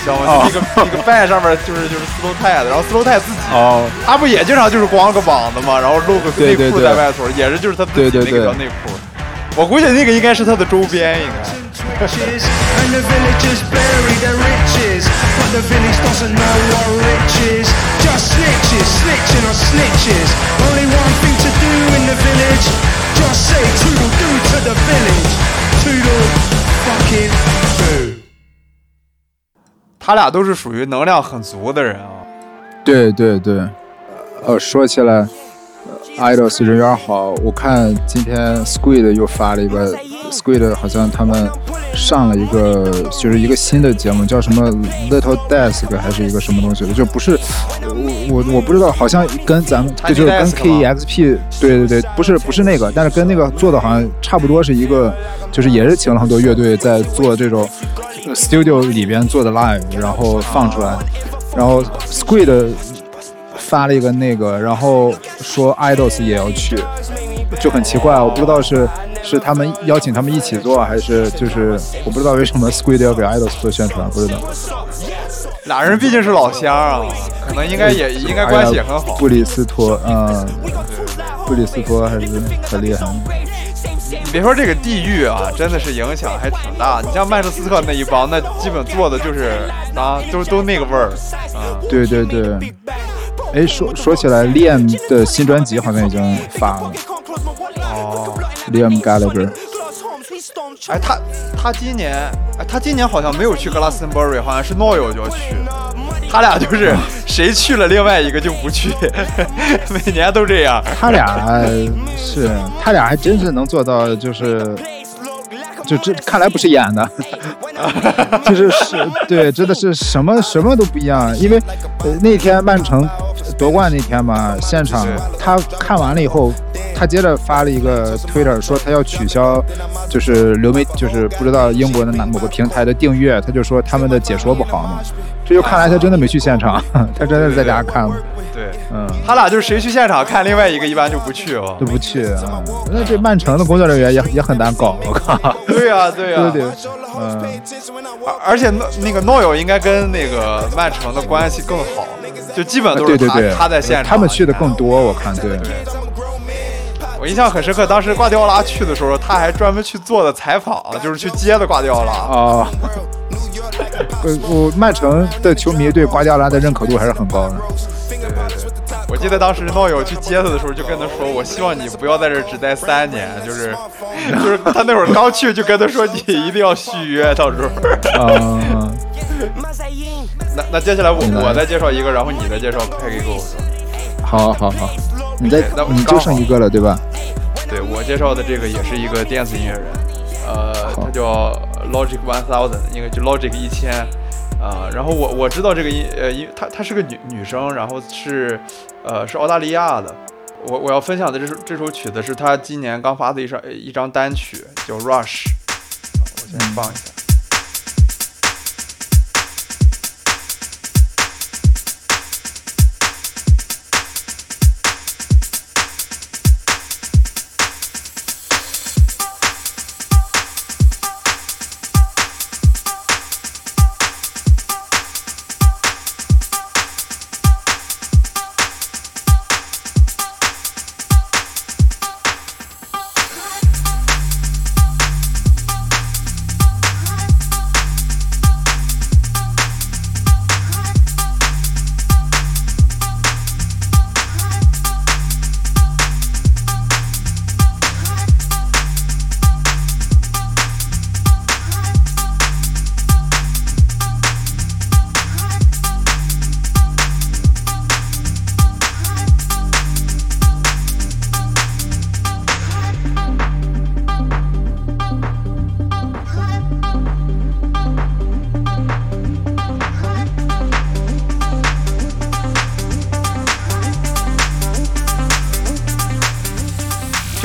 知道吗？就那个那个 band 上面就是就是 slow tie 的。然后 slow tie 自己，哦，他不也经常就是光了个膀子吗？然后露个内裤对对对在外头，也是就是他自己那个条内裤。我估计那个应该是他的周边，应该。The village doesn't know what rich is Just snitches, snitching on snitches Only one thing to do in the village Just say toodle doo to the village Toodle fucking doo 他俩都是属于能量很足的人啊。对对对，呃，说起来呃，idols 人缘好，我看今天 Squid 又发了一个，Squid 好像他们上了一个就是一个新的节目，叫什么？Little Desk 还是一个什么东西的，就不是我我我不知道，好像跟咱们就就是跟 KEXP 对对对，不是不是那个，但是跟那个做的好像差不多是一个，就是也是请了很多乐队在做这种呃 studio 里边做的 live，然后放出来，然后 Squid 发了一个那个，然后说 idols 也要去，就很奇怪，我不知道是是他们邀请他们一起做，还是就是我不知道为什么 Squid 要给 idols 做宣传，不知道。俩人毕竟是老乡啊，可能应该也应该关系也很好。布里斯托，嗯，布里斯托还是很厉害你。别说这个地域啊，真的是影响还挺大。你像曼彻斯特那一帮，那基本做的就是啊，都都那个味儿啊。对对对。哎，说说起来，Liam 的新专辑好像已经发了。哦，Liam Gallagher。哎，他他今年，哎，他今年好像没有去格拉斯顿 r y 好像是诺友就要去。他俩就是谁去了，另外一个就不去，每年都这样。他俩是，他俩还真是能做到，就是，就这看来不是演的，就是是，对，真的是什么什么都不一样。因为那天曼城夺冠那天嘛，现场他看完了以后。他接着发了一个 Twitter，说他要取消，就是流媒，就是不知道英国的哪某个平台的订阅。他就说他们的解说不好嘛，这就看来他真的没去现场，他真的是在家看了。对，嗯，他俩就是谁去现场看，另外一个一般就不去哦，就不去啊。那这曼城的工作人员也也很难搞，我靠。对呀，对呀，对对，嗯。而且那那个诺友应该跟那个曼城的关系更好，就基本都是他他在现场，他们去的更多，我看对。我印象很深刻，当时瓜迪奥拉去的时候，他还专门去做的采访，就是去接的瓜迪奥拉啊。呃，我曼城的球迷对瓜迪奥拉的认可度还是很高的。记得当时诺友去接他的时候，就跟他说：“我希望你不要在这只待三年，就是 就是他那会儿刚去，就跟他说你一定要续约，到时候。”啊。那那接下来我我再介绍一个，然后你再介绍 Peggy Gou。好好好。你再，你就剩一个了，对吧？对我介绍的这个也是一个电子音乐人，呃，他叫 Logic One Thousand，应该就 Logic 一千，啊，然后我我知道这个音，呃，音，她她是个女女生，然后是，呃，是澳大利亚的。我我要分享的这首这首曲子是她今年刚发的一首一张单曲，叫 Rush，我先放一下。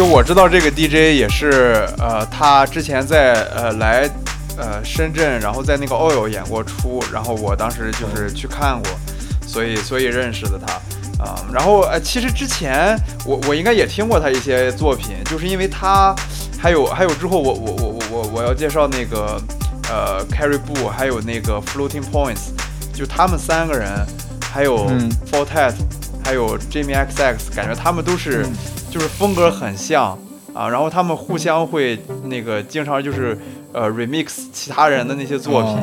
我知道这个 DJ 也是，呃，他之前在呃来，呃深圳，然后在那个 OIL 演过出，然后我当时就是去看过，所以所以认识的他，啊，然后呃其实之前我我应该也听过他一些作品，就是因为他还有还有之后我我我我我我要介绍那个呃 Carrie Boo，还有那个 Floating Points，就他们三个人，还有 Fortet，还有 Jimmy XX，感觉他们都是。就是风格很像啊，然后他们互相会那个经常就是呃 remix 其他人的那些作品。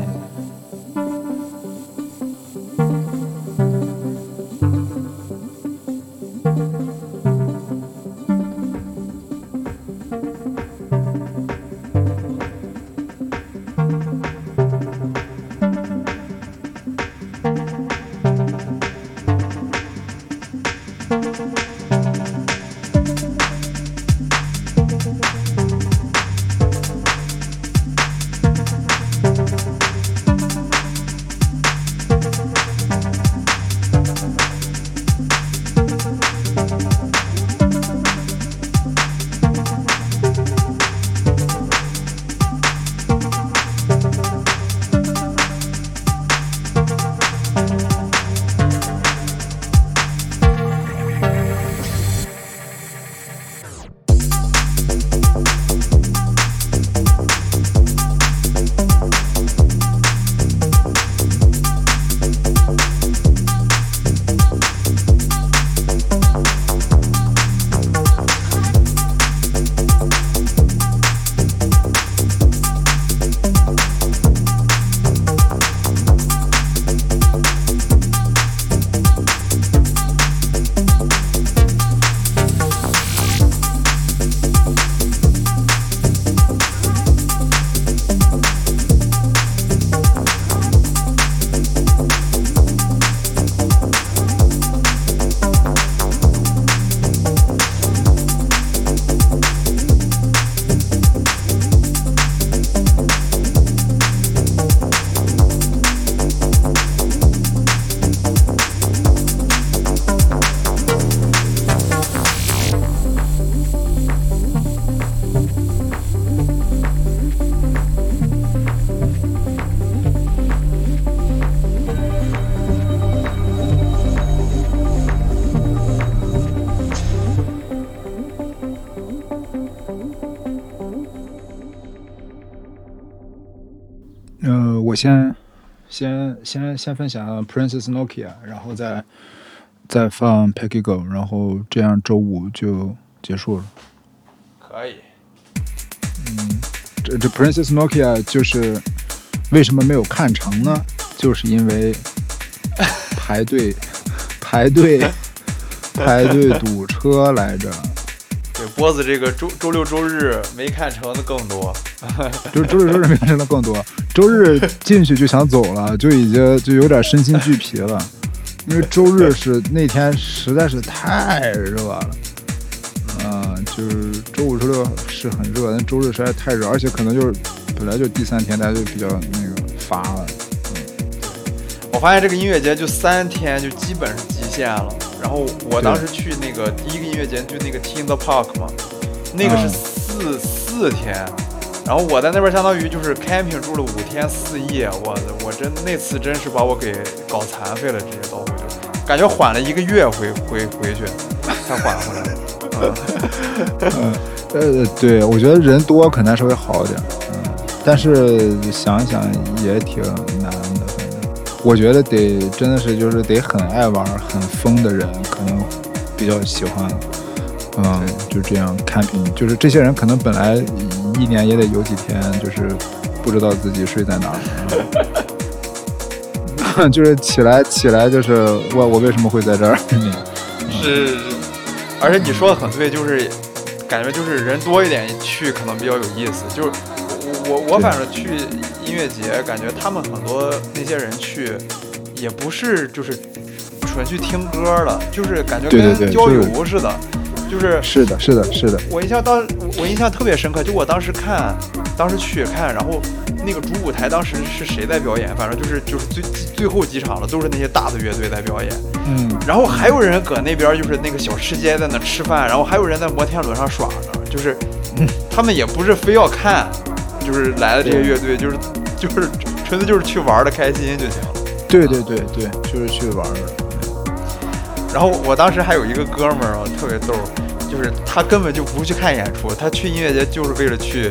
我先先先先分享 Princess Nokia，然后再再放 Peggy Go，然后这样周五就结束了。可以。嗯，这这 Princess Nokia 就是为什么没有看成呢？就是因为 排队排队 排队堵车来着。对，波子这个周周六周日没看成的更多。就周六周日没看成的更多，周日进去就想走了，就已经就有点身心俱疲了。因为周日是那天实在是太热了，嗯，就是周五周六是很热，但周日实在太热，而且可能就是本来就第三天大家就比较那个乏了。我发现这个音乐节就三天就基本是极限了。然后我当时去那个第一个音乐节就那个 in the Park 嘛，那个是四四天，然后我在那边相当于就是 camping 住了五天四夜，我我真那次真是把我给搞残废了，直接到回去，感觉缓了一个月回 回回去才缓回来。嗯，呃，对，我觉得人多可能稍微好一点，嗯，但是想想也挺难的。反正我觉得得真的是就是得很爱玩、很疯的人，可能比较喜欢，嗯，就这样 camping。就是这些人可能本来一年也得有几天，就是不知道自己睡在哪儿，就是起来起来就是我我为什么会在这儿？是，而且你说的很对，就是感觉就是人多一点去可能比较有意思，就是。我我反正去音乐节，感觉他们很多那些人去，也不是就是纯去听歌的，就是感觉跟郊游似的，就是是是的，是的，是的。我印象当我印象特别深刻，就我当时看，当时去看，然后那个主舞台当时是谁在表演？反正就是就是最最后几场了，都是那些大的乐队在表演。嗯。然后还有人搁那边就是那个小吃街在那吃饭，然后还有人在摩天轮上耍呢，就是 他们也不是非要看。就是来了这些乐队，就是就是纯粹就是去玩的开心就行了。对对对对，就是去玩的。然后我当时还有一个哥们儿啊，特别逗，就是他根本就不去看演出，他去音乐节就是为了去。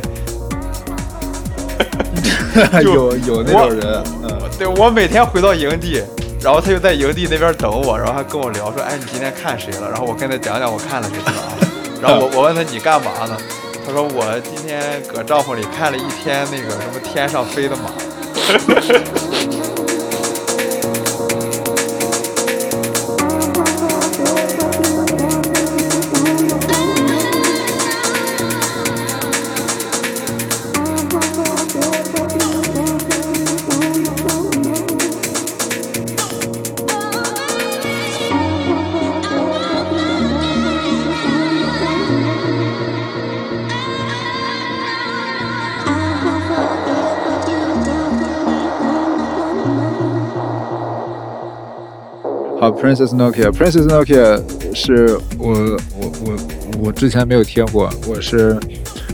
有有那种人，嗯，对我每天回到营地，然后他就在营地那边等我，然后还跟我聊说，哎，你今天看谁了？然后我跟他讲讲我看了谁了。然后我我问他你干嘛呢？他说：“我今天搁帐篷里看了一天那个什么天上飞的马。”，Princess Nokia，Princess Nokia 是我我我我之前没有听过，我是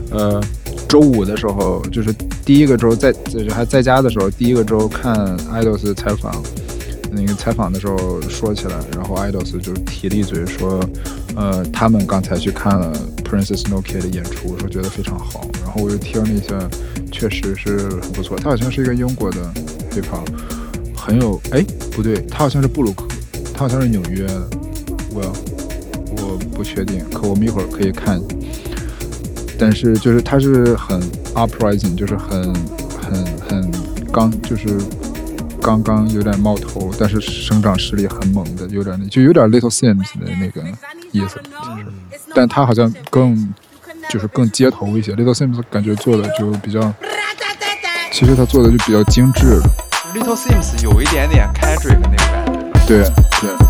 呃周五的时候，就是第一个周在就是还在家的时候，第一个周看 Idols 采访，那个采访的时候说起来，然后 Idols 就提了一嘴说，呃他们刚才去看了 Princess Nokia 的演出，说觉得非常好，然后我又听了一下，确实是很不错，他好像是一个英国的 hip hop，很有哎不对，他好像是布鲁克。好像是纽约的，我我不确定，可我们一会儿可以看。但是就是他是很 uprising，就是很很很刚，就是刚刚有点冒头，但是生长实力很猛的，有点那就有点 Little Sims 的那个意思，就是，但他好像更就是更街头一些，Little Sims 感觉做的就比较，其实他做的就比较精致了。Little Sims 有一点点 Kendrick 那个感觉。对对。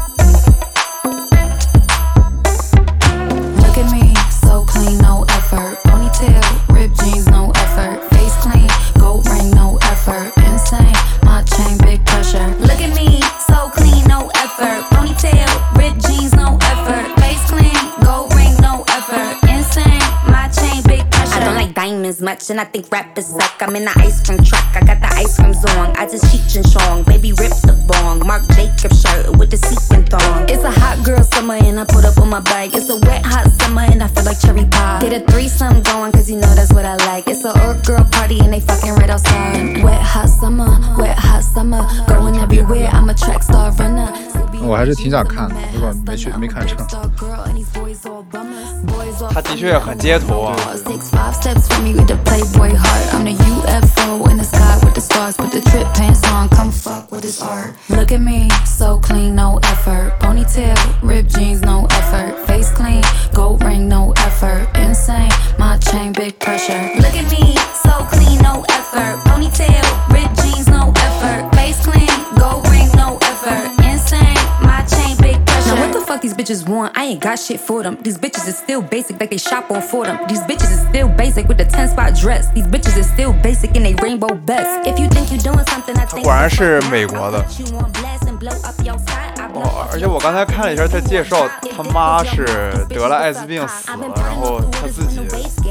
much, and I think rap is suck. I'm in the ice cream truck, I got the ice cream song. I just cheat and strong, baby rip the bong. Mark Jacob shirt with the sequin thong. It's a hot girl summer, and I put up on my bike. It's a wet hot summer, and I feel like cherry pie. Get a threesome going, cause you know that's what I like. It's a old girl party, and they fucking right outside. Wet hot summer, wet hot summer. Going everywhere, I'm a track star runner. 我还是挺想看的，结果没去没看成。他的确很街头啊。 Six five steps from me with the Playboy heart. I'm the UFO in the sky with the stars. Put the trip pants on, come fuck with this art. Look at me, so clean, no effort. Ponytail, ripped jeans, no effort. Face clean, gold ring, no effort. Insane, my chain, big pressure. Look at me, so clean, no effort. Ponytail, ripped jeans, no effort. Face clean, gold ring, fuck these bitches want? I ain't got shit for them. These bitches is still basic, like they shop on for them. These bitches is still basic with the 10 spot dress. These bitches is still basic in they rainbow best. If you think you doing something, I think 果然是美国的。 you want blast and blow up your side. I blow 哦，而且我刚才看了一下他介绍，他妈是得了艾滋病死了，然后他自己自己，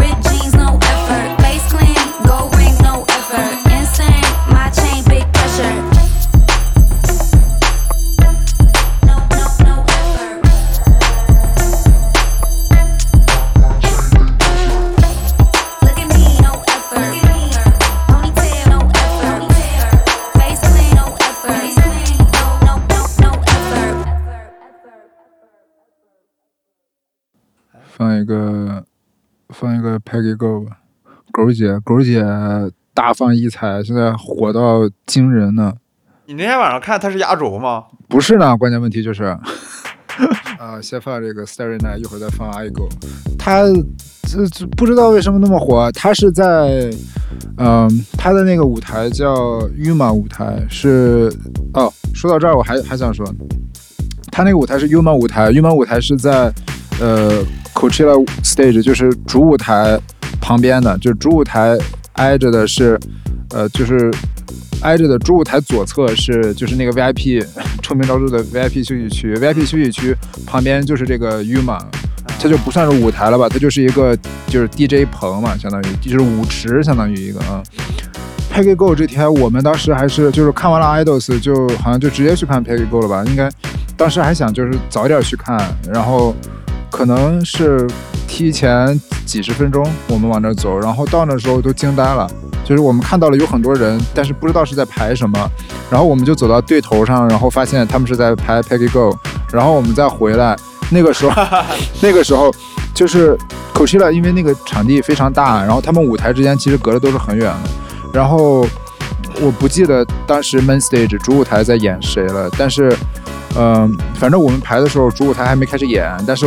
放一个，放一个 Peggy Go 吧，狗姐，狗姐大放异彩，现在火到惊人呢。你那天晚上看她是压轴吗？不是呢，关键问题就是，啊，先放这个 Starry Night，一会儿再放 I Go。他这这不知道为什么那么火，他是在，嗯、他的那个舞台叫 Yuma 舞台，是哦。说到这儿，我还还想说，他那个舞台是 Yuma 舞台，Yuma 舞台是在呃 Coachella Stage，就是主舞台旁边的，就是主舞台挨着的是，呃，就是挨着的主舞台左侧是就是那个 VIP 臭名昭著的 VIP 休息区，VIP 休息区旁边就是这个 Yuma，它就不算是舞台了吧，它就是一个就是 DJ 棚嘛，相当于就是舞池，相当于一个啊。Peggy Go 这天，我们当时还是就是看完了 Idols，就好像就直接去看 Peggy Go 了吧？应该当时还想就是早点去看，然后可能是提前几十分钟我们往那儿走，然后到那时候都惊呆了，就是我们看到了有很多人，但是不知道是在排什么，然后我们就走到对头上，然后发现他们是在排 Peggy Go，然后我们再回来，那个时候 那个时候就是 Coachella，因为那个场地非常大，然后他们舞台之间其实隔的都是很远的。然后我不记得当时 main stage 主舞台在演谁了，但是，嗯、反正我们排的时候主舞台还没开始演，但是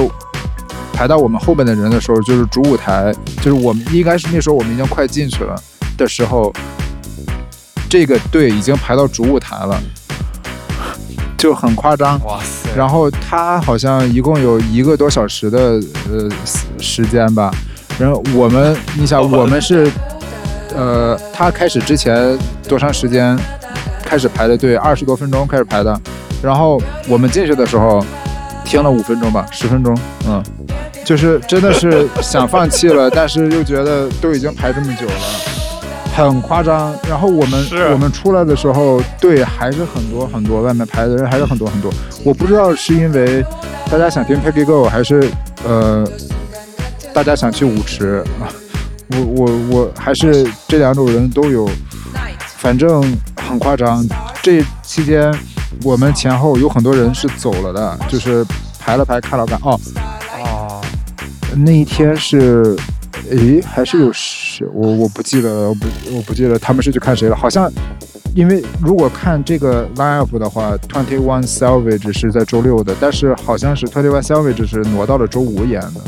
排到我们后边的人的时候，就是主舞台，就是我们应该是那时候我们已经快进去了的时候，这个队已经排到主舞台了，就很夸张。哇塞！然后他好像一共有一个多小时的呃时间吧，然后我们，你想我们是。呃，他开始之前多长时间开始排的队？二十多分钟开始排的，然后我们进去的时候听了五分钟吧，十分钟，嗯，就是真的是想放弃了，但是又觉得都已经排这么久了，很夸张。然后我们我们出来的时候，队还是很多很多，外面排的人还是很多很多。我不知道是因为大家想听 Peggy Go，还是呃大家想去舞池啊。我我我还是这两种人都有，反正很夸张。这期间我们前后有很多人是走了的，就是排了排看了看。哦哦，那一天是，诶，还是有谁？我我不记得，我不我不记得他们是去看谁了。好像因为如果看这个 line up 的话，Twenty One Savage 是在周六的，但是好像是 Twenty One Savage 是挪到了周五演的，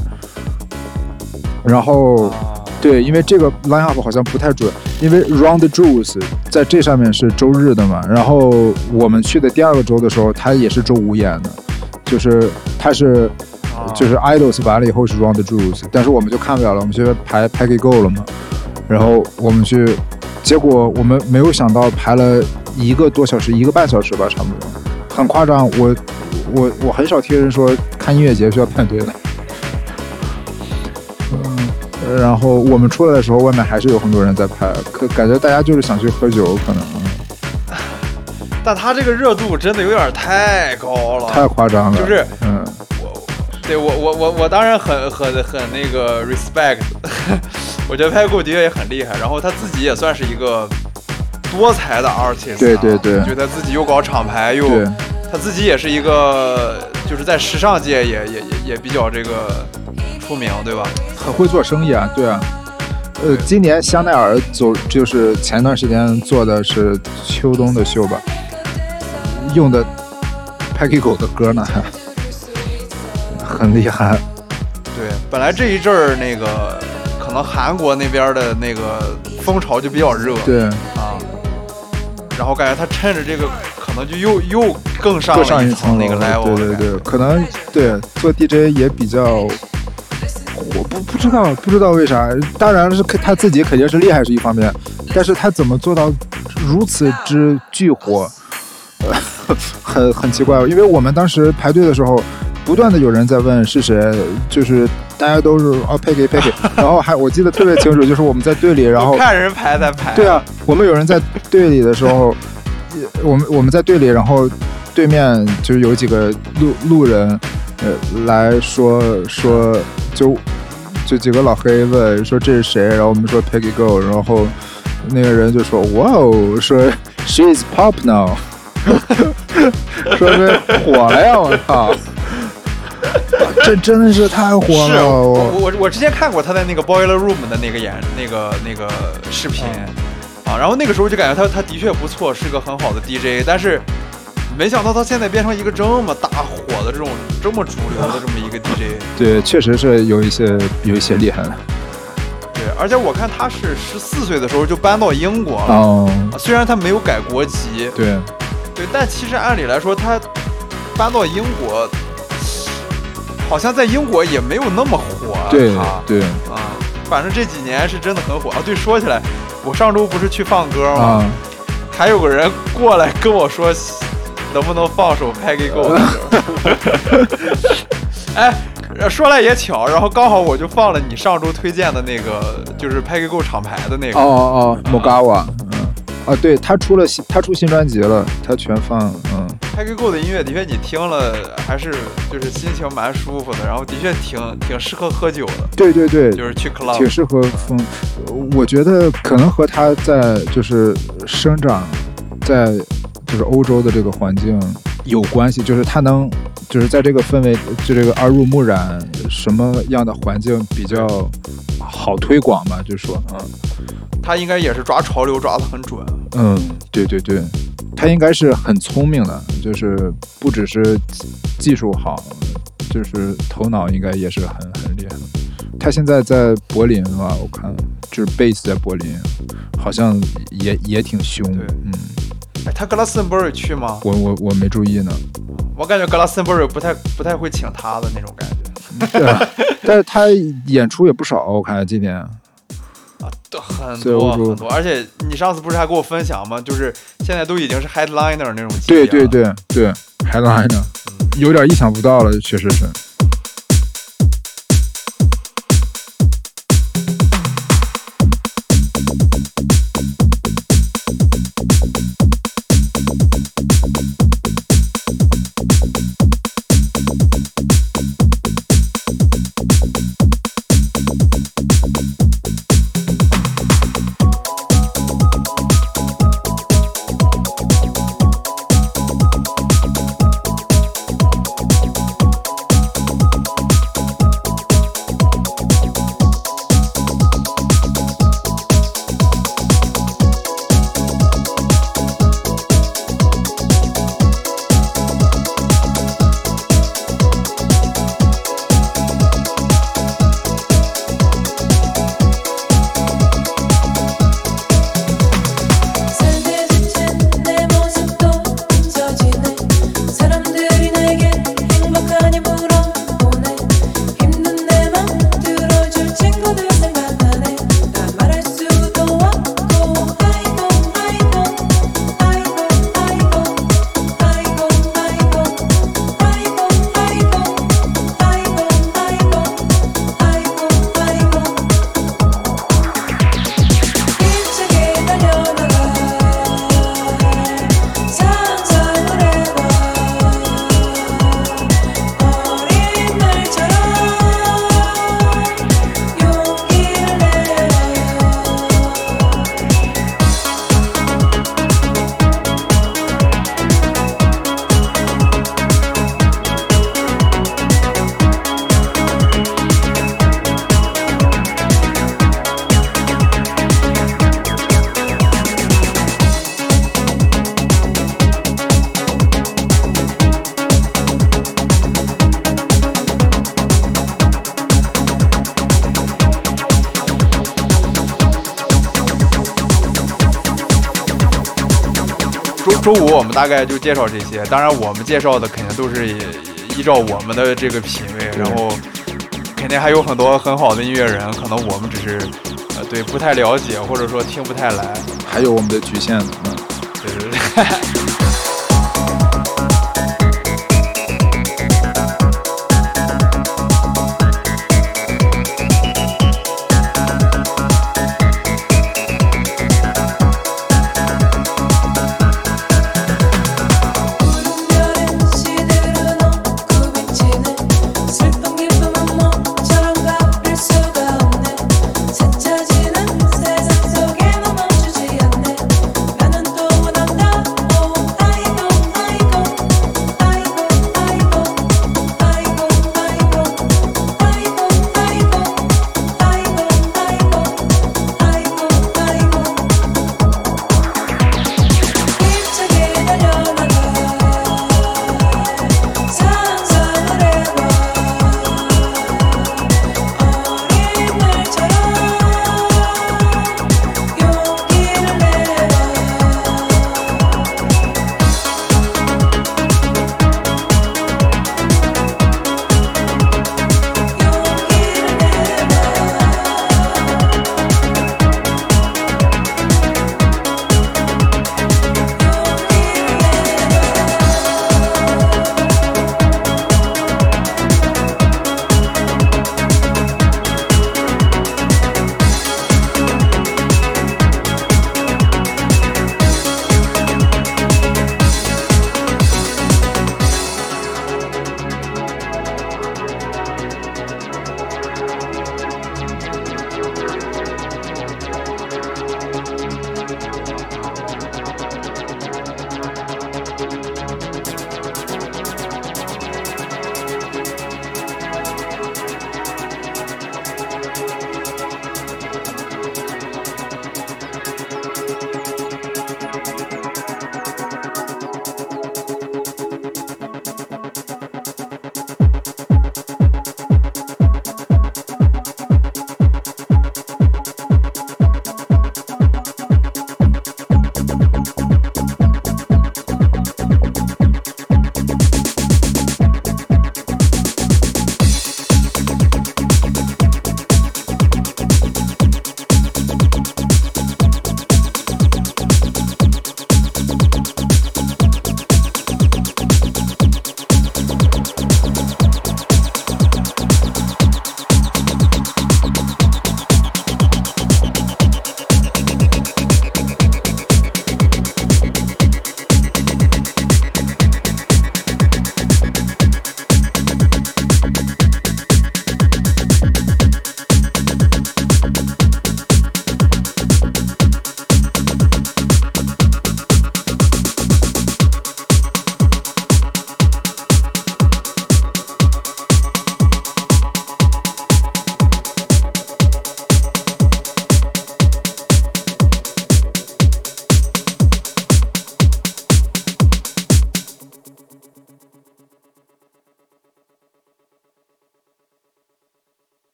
然后。对，因为这个 line up 好像不太准，因为 Round the Jewels 在这上面是周日的嘛，然后我们去的第二个周的时候，他也是周五演的，就是他是就是 Idols 完了以后是 Round Jewels，但是我们就看不了了，我们去排 Peggy Go 了嘛，然后我们去，结果我们没有想到排了一个多小时，一个半小时吧，差不多，很夸张，我我我很少听人说看音乐节需要排队的。嗯，然后我们出来的时候，外面还是有很多人在排，可感觉大家就是想去喝酒，可能但他这个热度真的有点太高了，太夸张了。就是嗯，对我我我我当然很很很那个 respect，我觉得 Peggy 的确也很厉害，然后他自己也算是一个多才的 artist，、啊、对对对觉得自己又搞厂牌又他自己也是一个就是在时尚界也也也也比较这个出名，对吧？很会做生意啊，对啊。呃，今年香奈儿走就是前段时间做的是秋冬的秀吧，用的 Peggy 狗的歌呢，很厉害。对，本来这一阵儿那个可能韩国那边的那个风潮就比较热，对。啊，然后感觉他趁着这个可能就又又更上一层那个 level，对对对，可能对做 DJ 也比较，我不不知道不知道为啥，当然是他自己肯定是厉害是一方面，但是他怎么做到如此之巨火，呃、很很奇怪，因为我们当时排队的时候。不断的有人在问是谁，就是大家都是哦 Peggy Peggy，然后还我记得特别清楚，就是我们在队里，然后 看人排在排，对啊，我们有人在队里的时候，我们我们在队里，然后对面就有几个路路人，呃，来说说就就几个老黑问说这是谁，然后我们说 Peggy Go，然后那个人就说哇哦，说 She is pop now，说是火了呀，我操！这真的是太火是了！我我我之前看过他在那个 Boiler Room 的那个演那个那个视频、啊，然后那个时候就感觉他他的确不错，是个很好的 DJ，但是没想到他现在变成一个这么大火的这种这么主流的这么一个 DJ。对，确实是有一些有一些厉害了。对，而且我看他是十四岁的时候就搬到英国了，哦啊虽然他没有改国籍，对，对，但其实按理来说他搬到英国。好像在英国也没有那么火，对啊对啊，反正这几年是真的很火啊。对，说起来，我上周不是去放歌吗？啊还有个人过来跟我说，能不能放首 Peggy Go 的歌？哎，说来也巧，然后刚好我就放了你上周推荐的那个，就是 Peggy Go 厂牌的那个。哦哦哦，Mogawa，嗯，啊，对他出了新，他出新专辑了，他全放，嗯。Peggy Go 的音乐的确，你听了还是就是心情蛮舒服的，然后的确挺挺适合喝酒的。对对对，就是去 club，挺适合风。我觉得可能和他在就是生长在就是欧洲的这个环境有关系，就是他能就是在这个氛围就这个耳濡目染，什么样的环境比较好推广吧？就说嗯。他应该也是抓潮流抓得很准。嗯，对对对，他应该是很聪明的，就是不只是技术好，就是头脑应该也是很很厉害的。他现在在柏林吧？我看就是 base 在柏林，好像也也挺凶。嗯，哎，他格拉森伯瑞去吗？我我我没注意呢。我感觉格拉森伯瑞不太不太会请他的那种感觉。对啊，但是他演出也不少，我看今年。啊，很多很多，而且你上次不是还给我分享吗？就是现在都已经是 headliner 那种级别对对对对，headliner，、嗯、有点意想不到了，确实是。大概就介绍这些，当然我们介绍的肯定都是依照我们的这个品味，然后肯定还有很多很好的音乐人，可能我们只是呃对不太了解，或者说听不太来，还有我们的局限，对对对。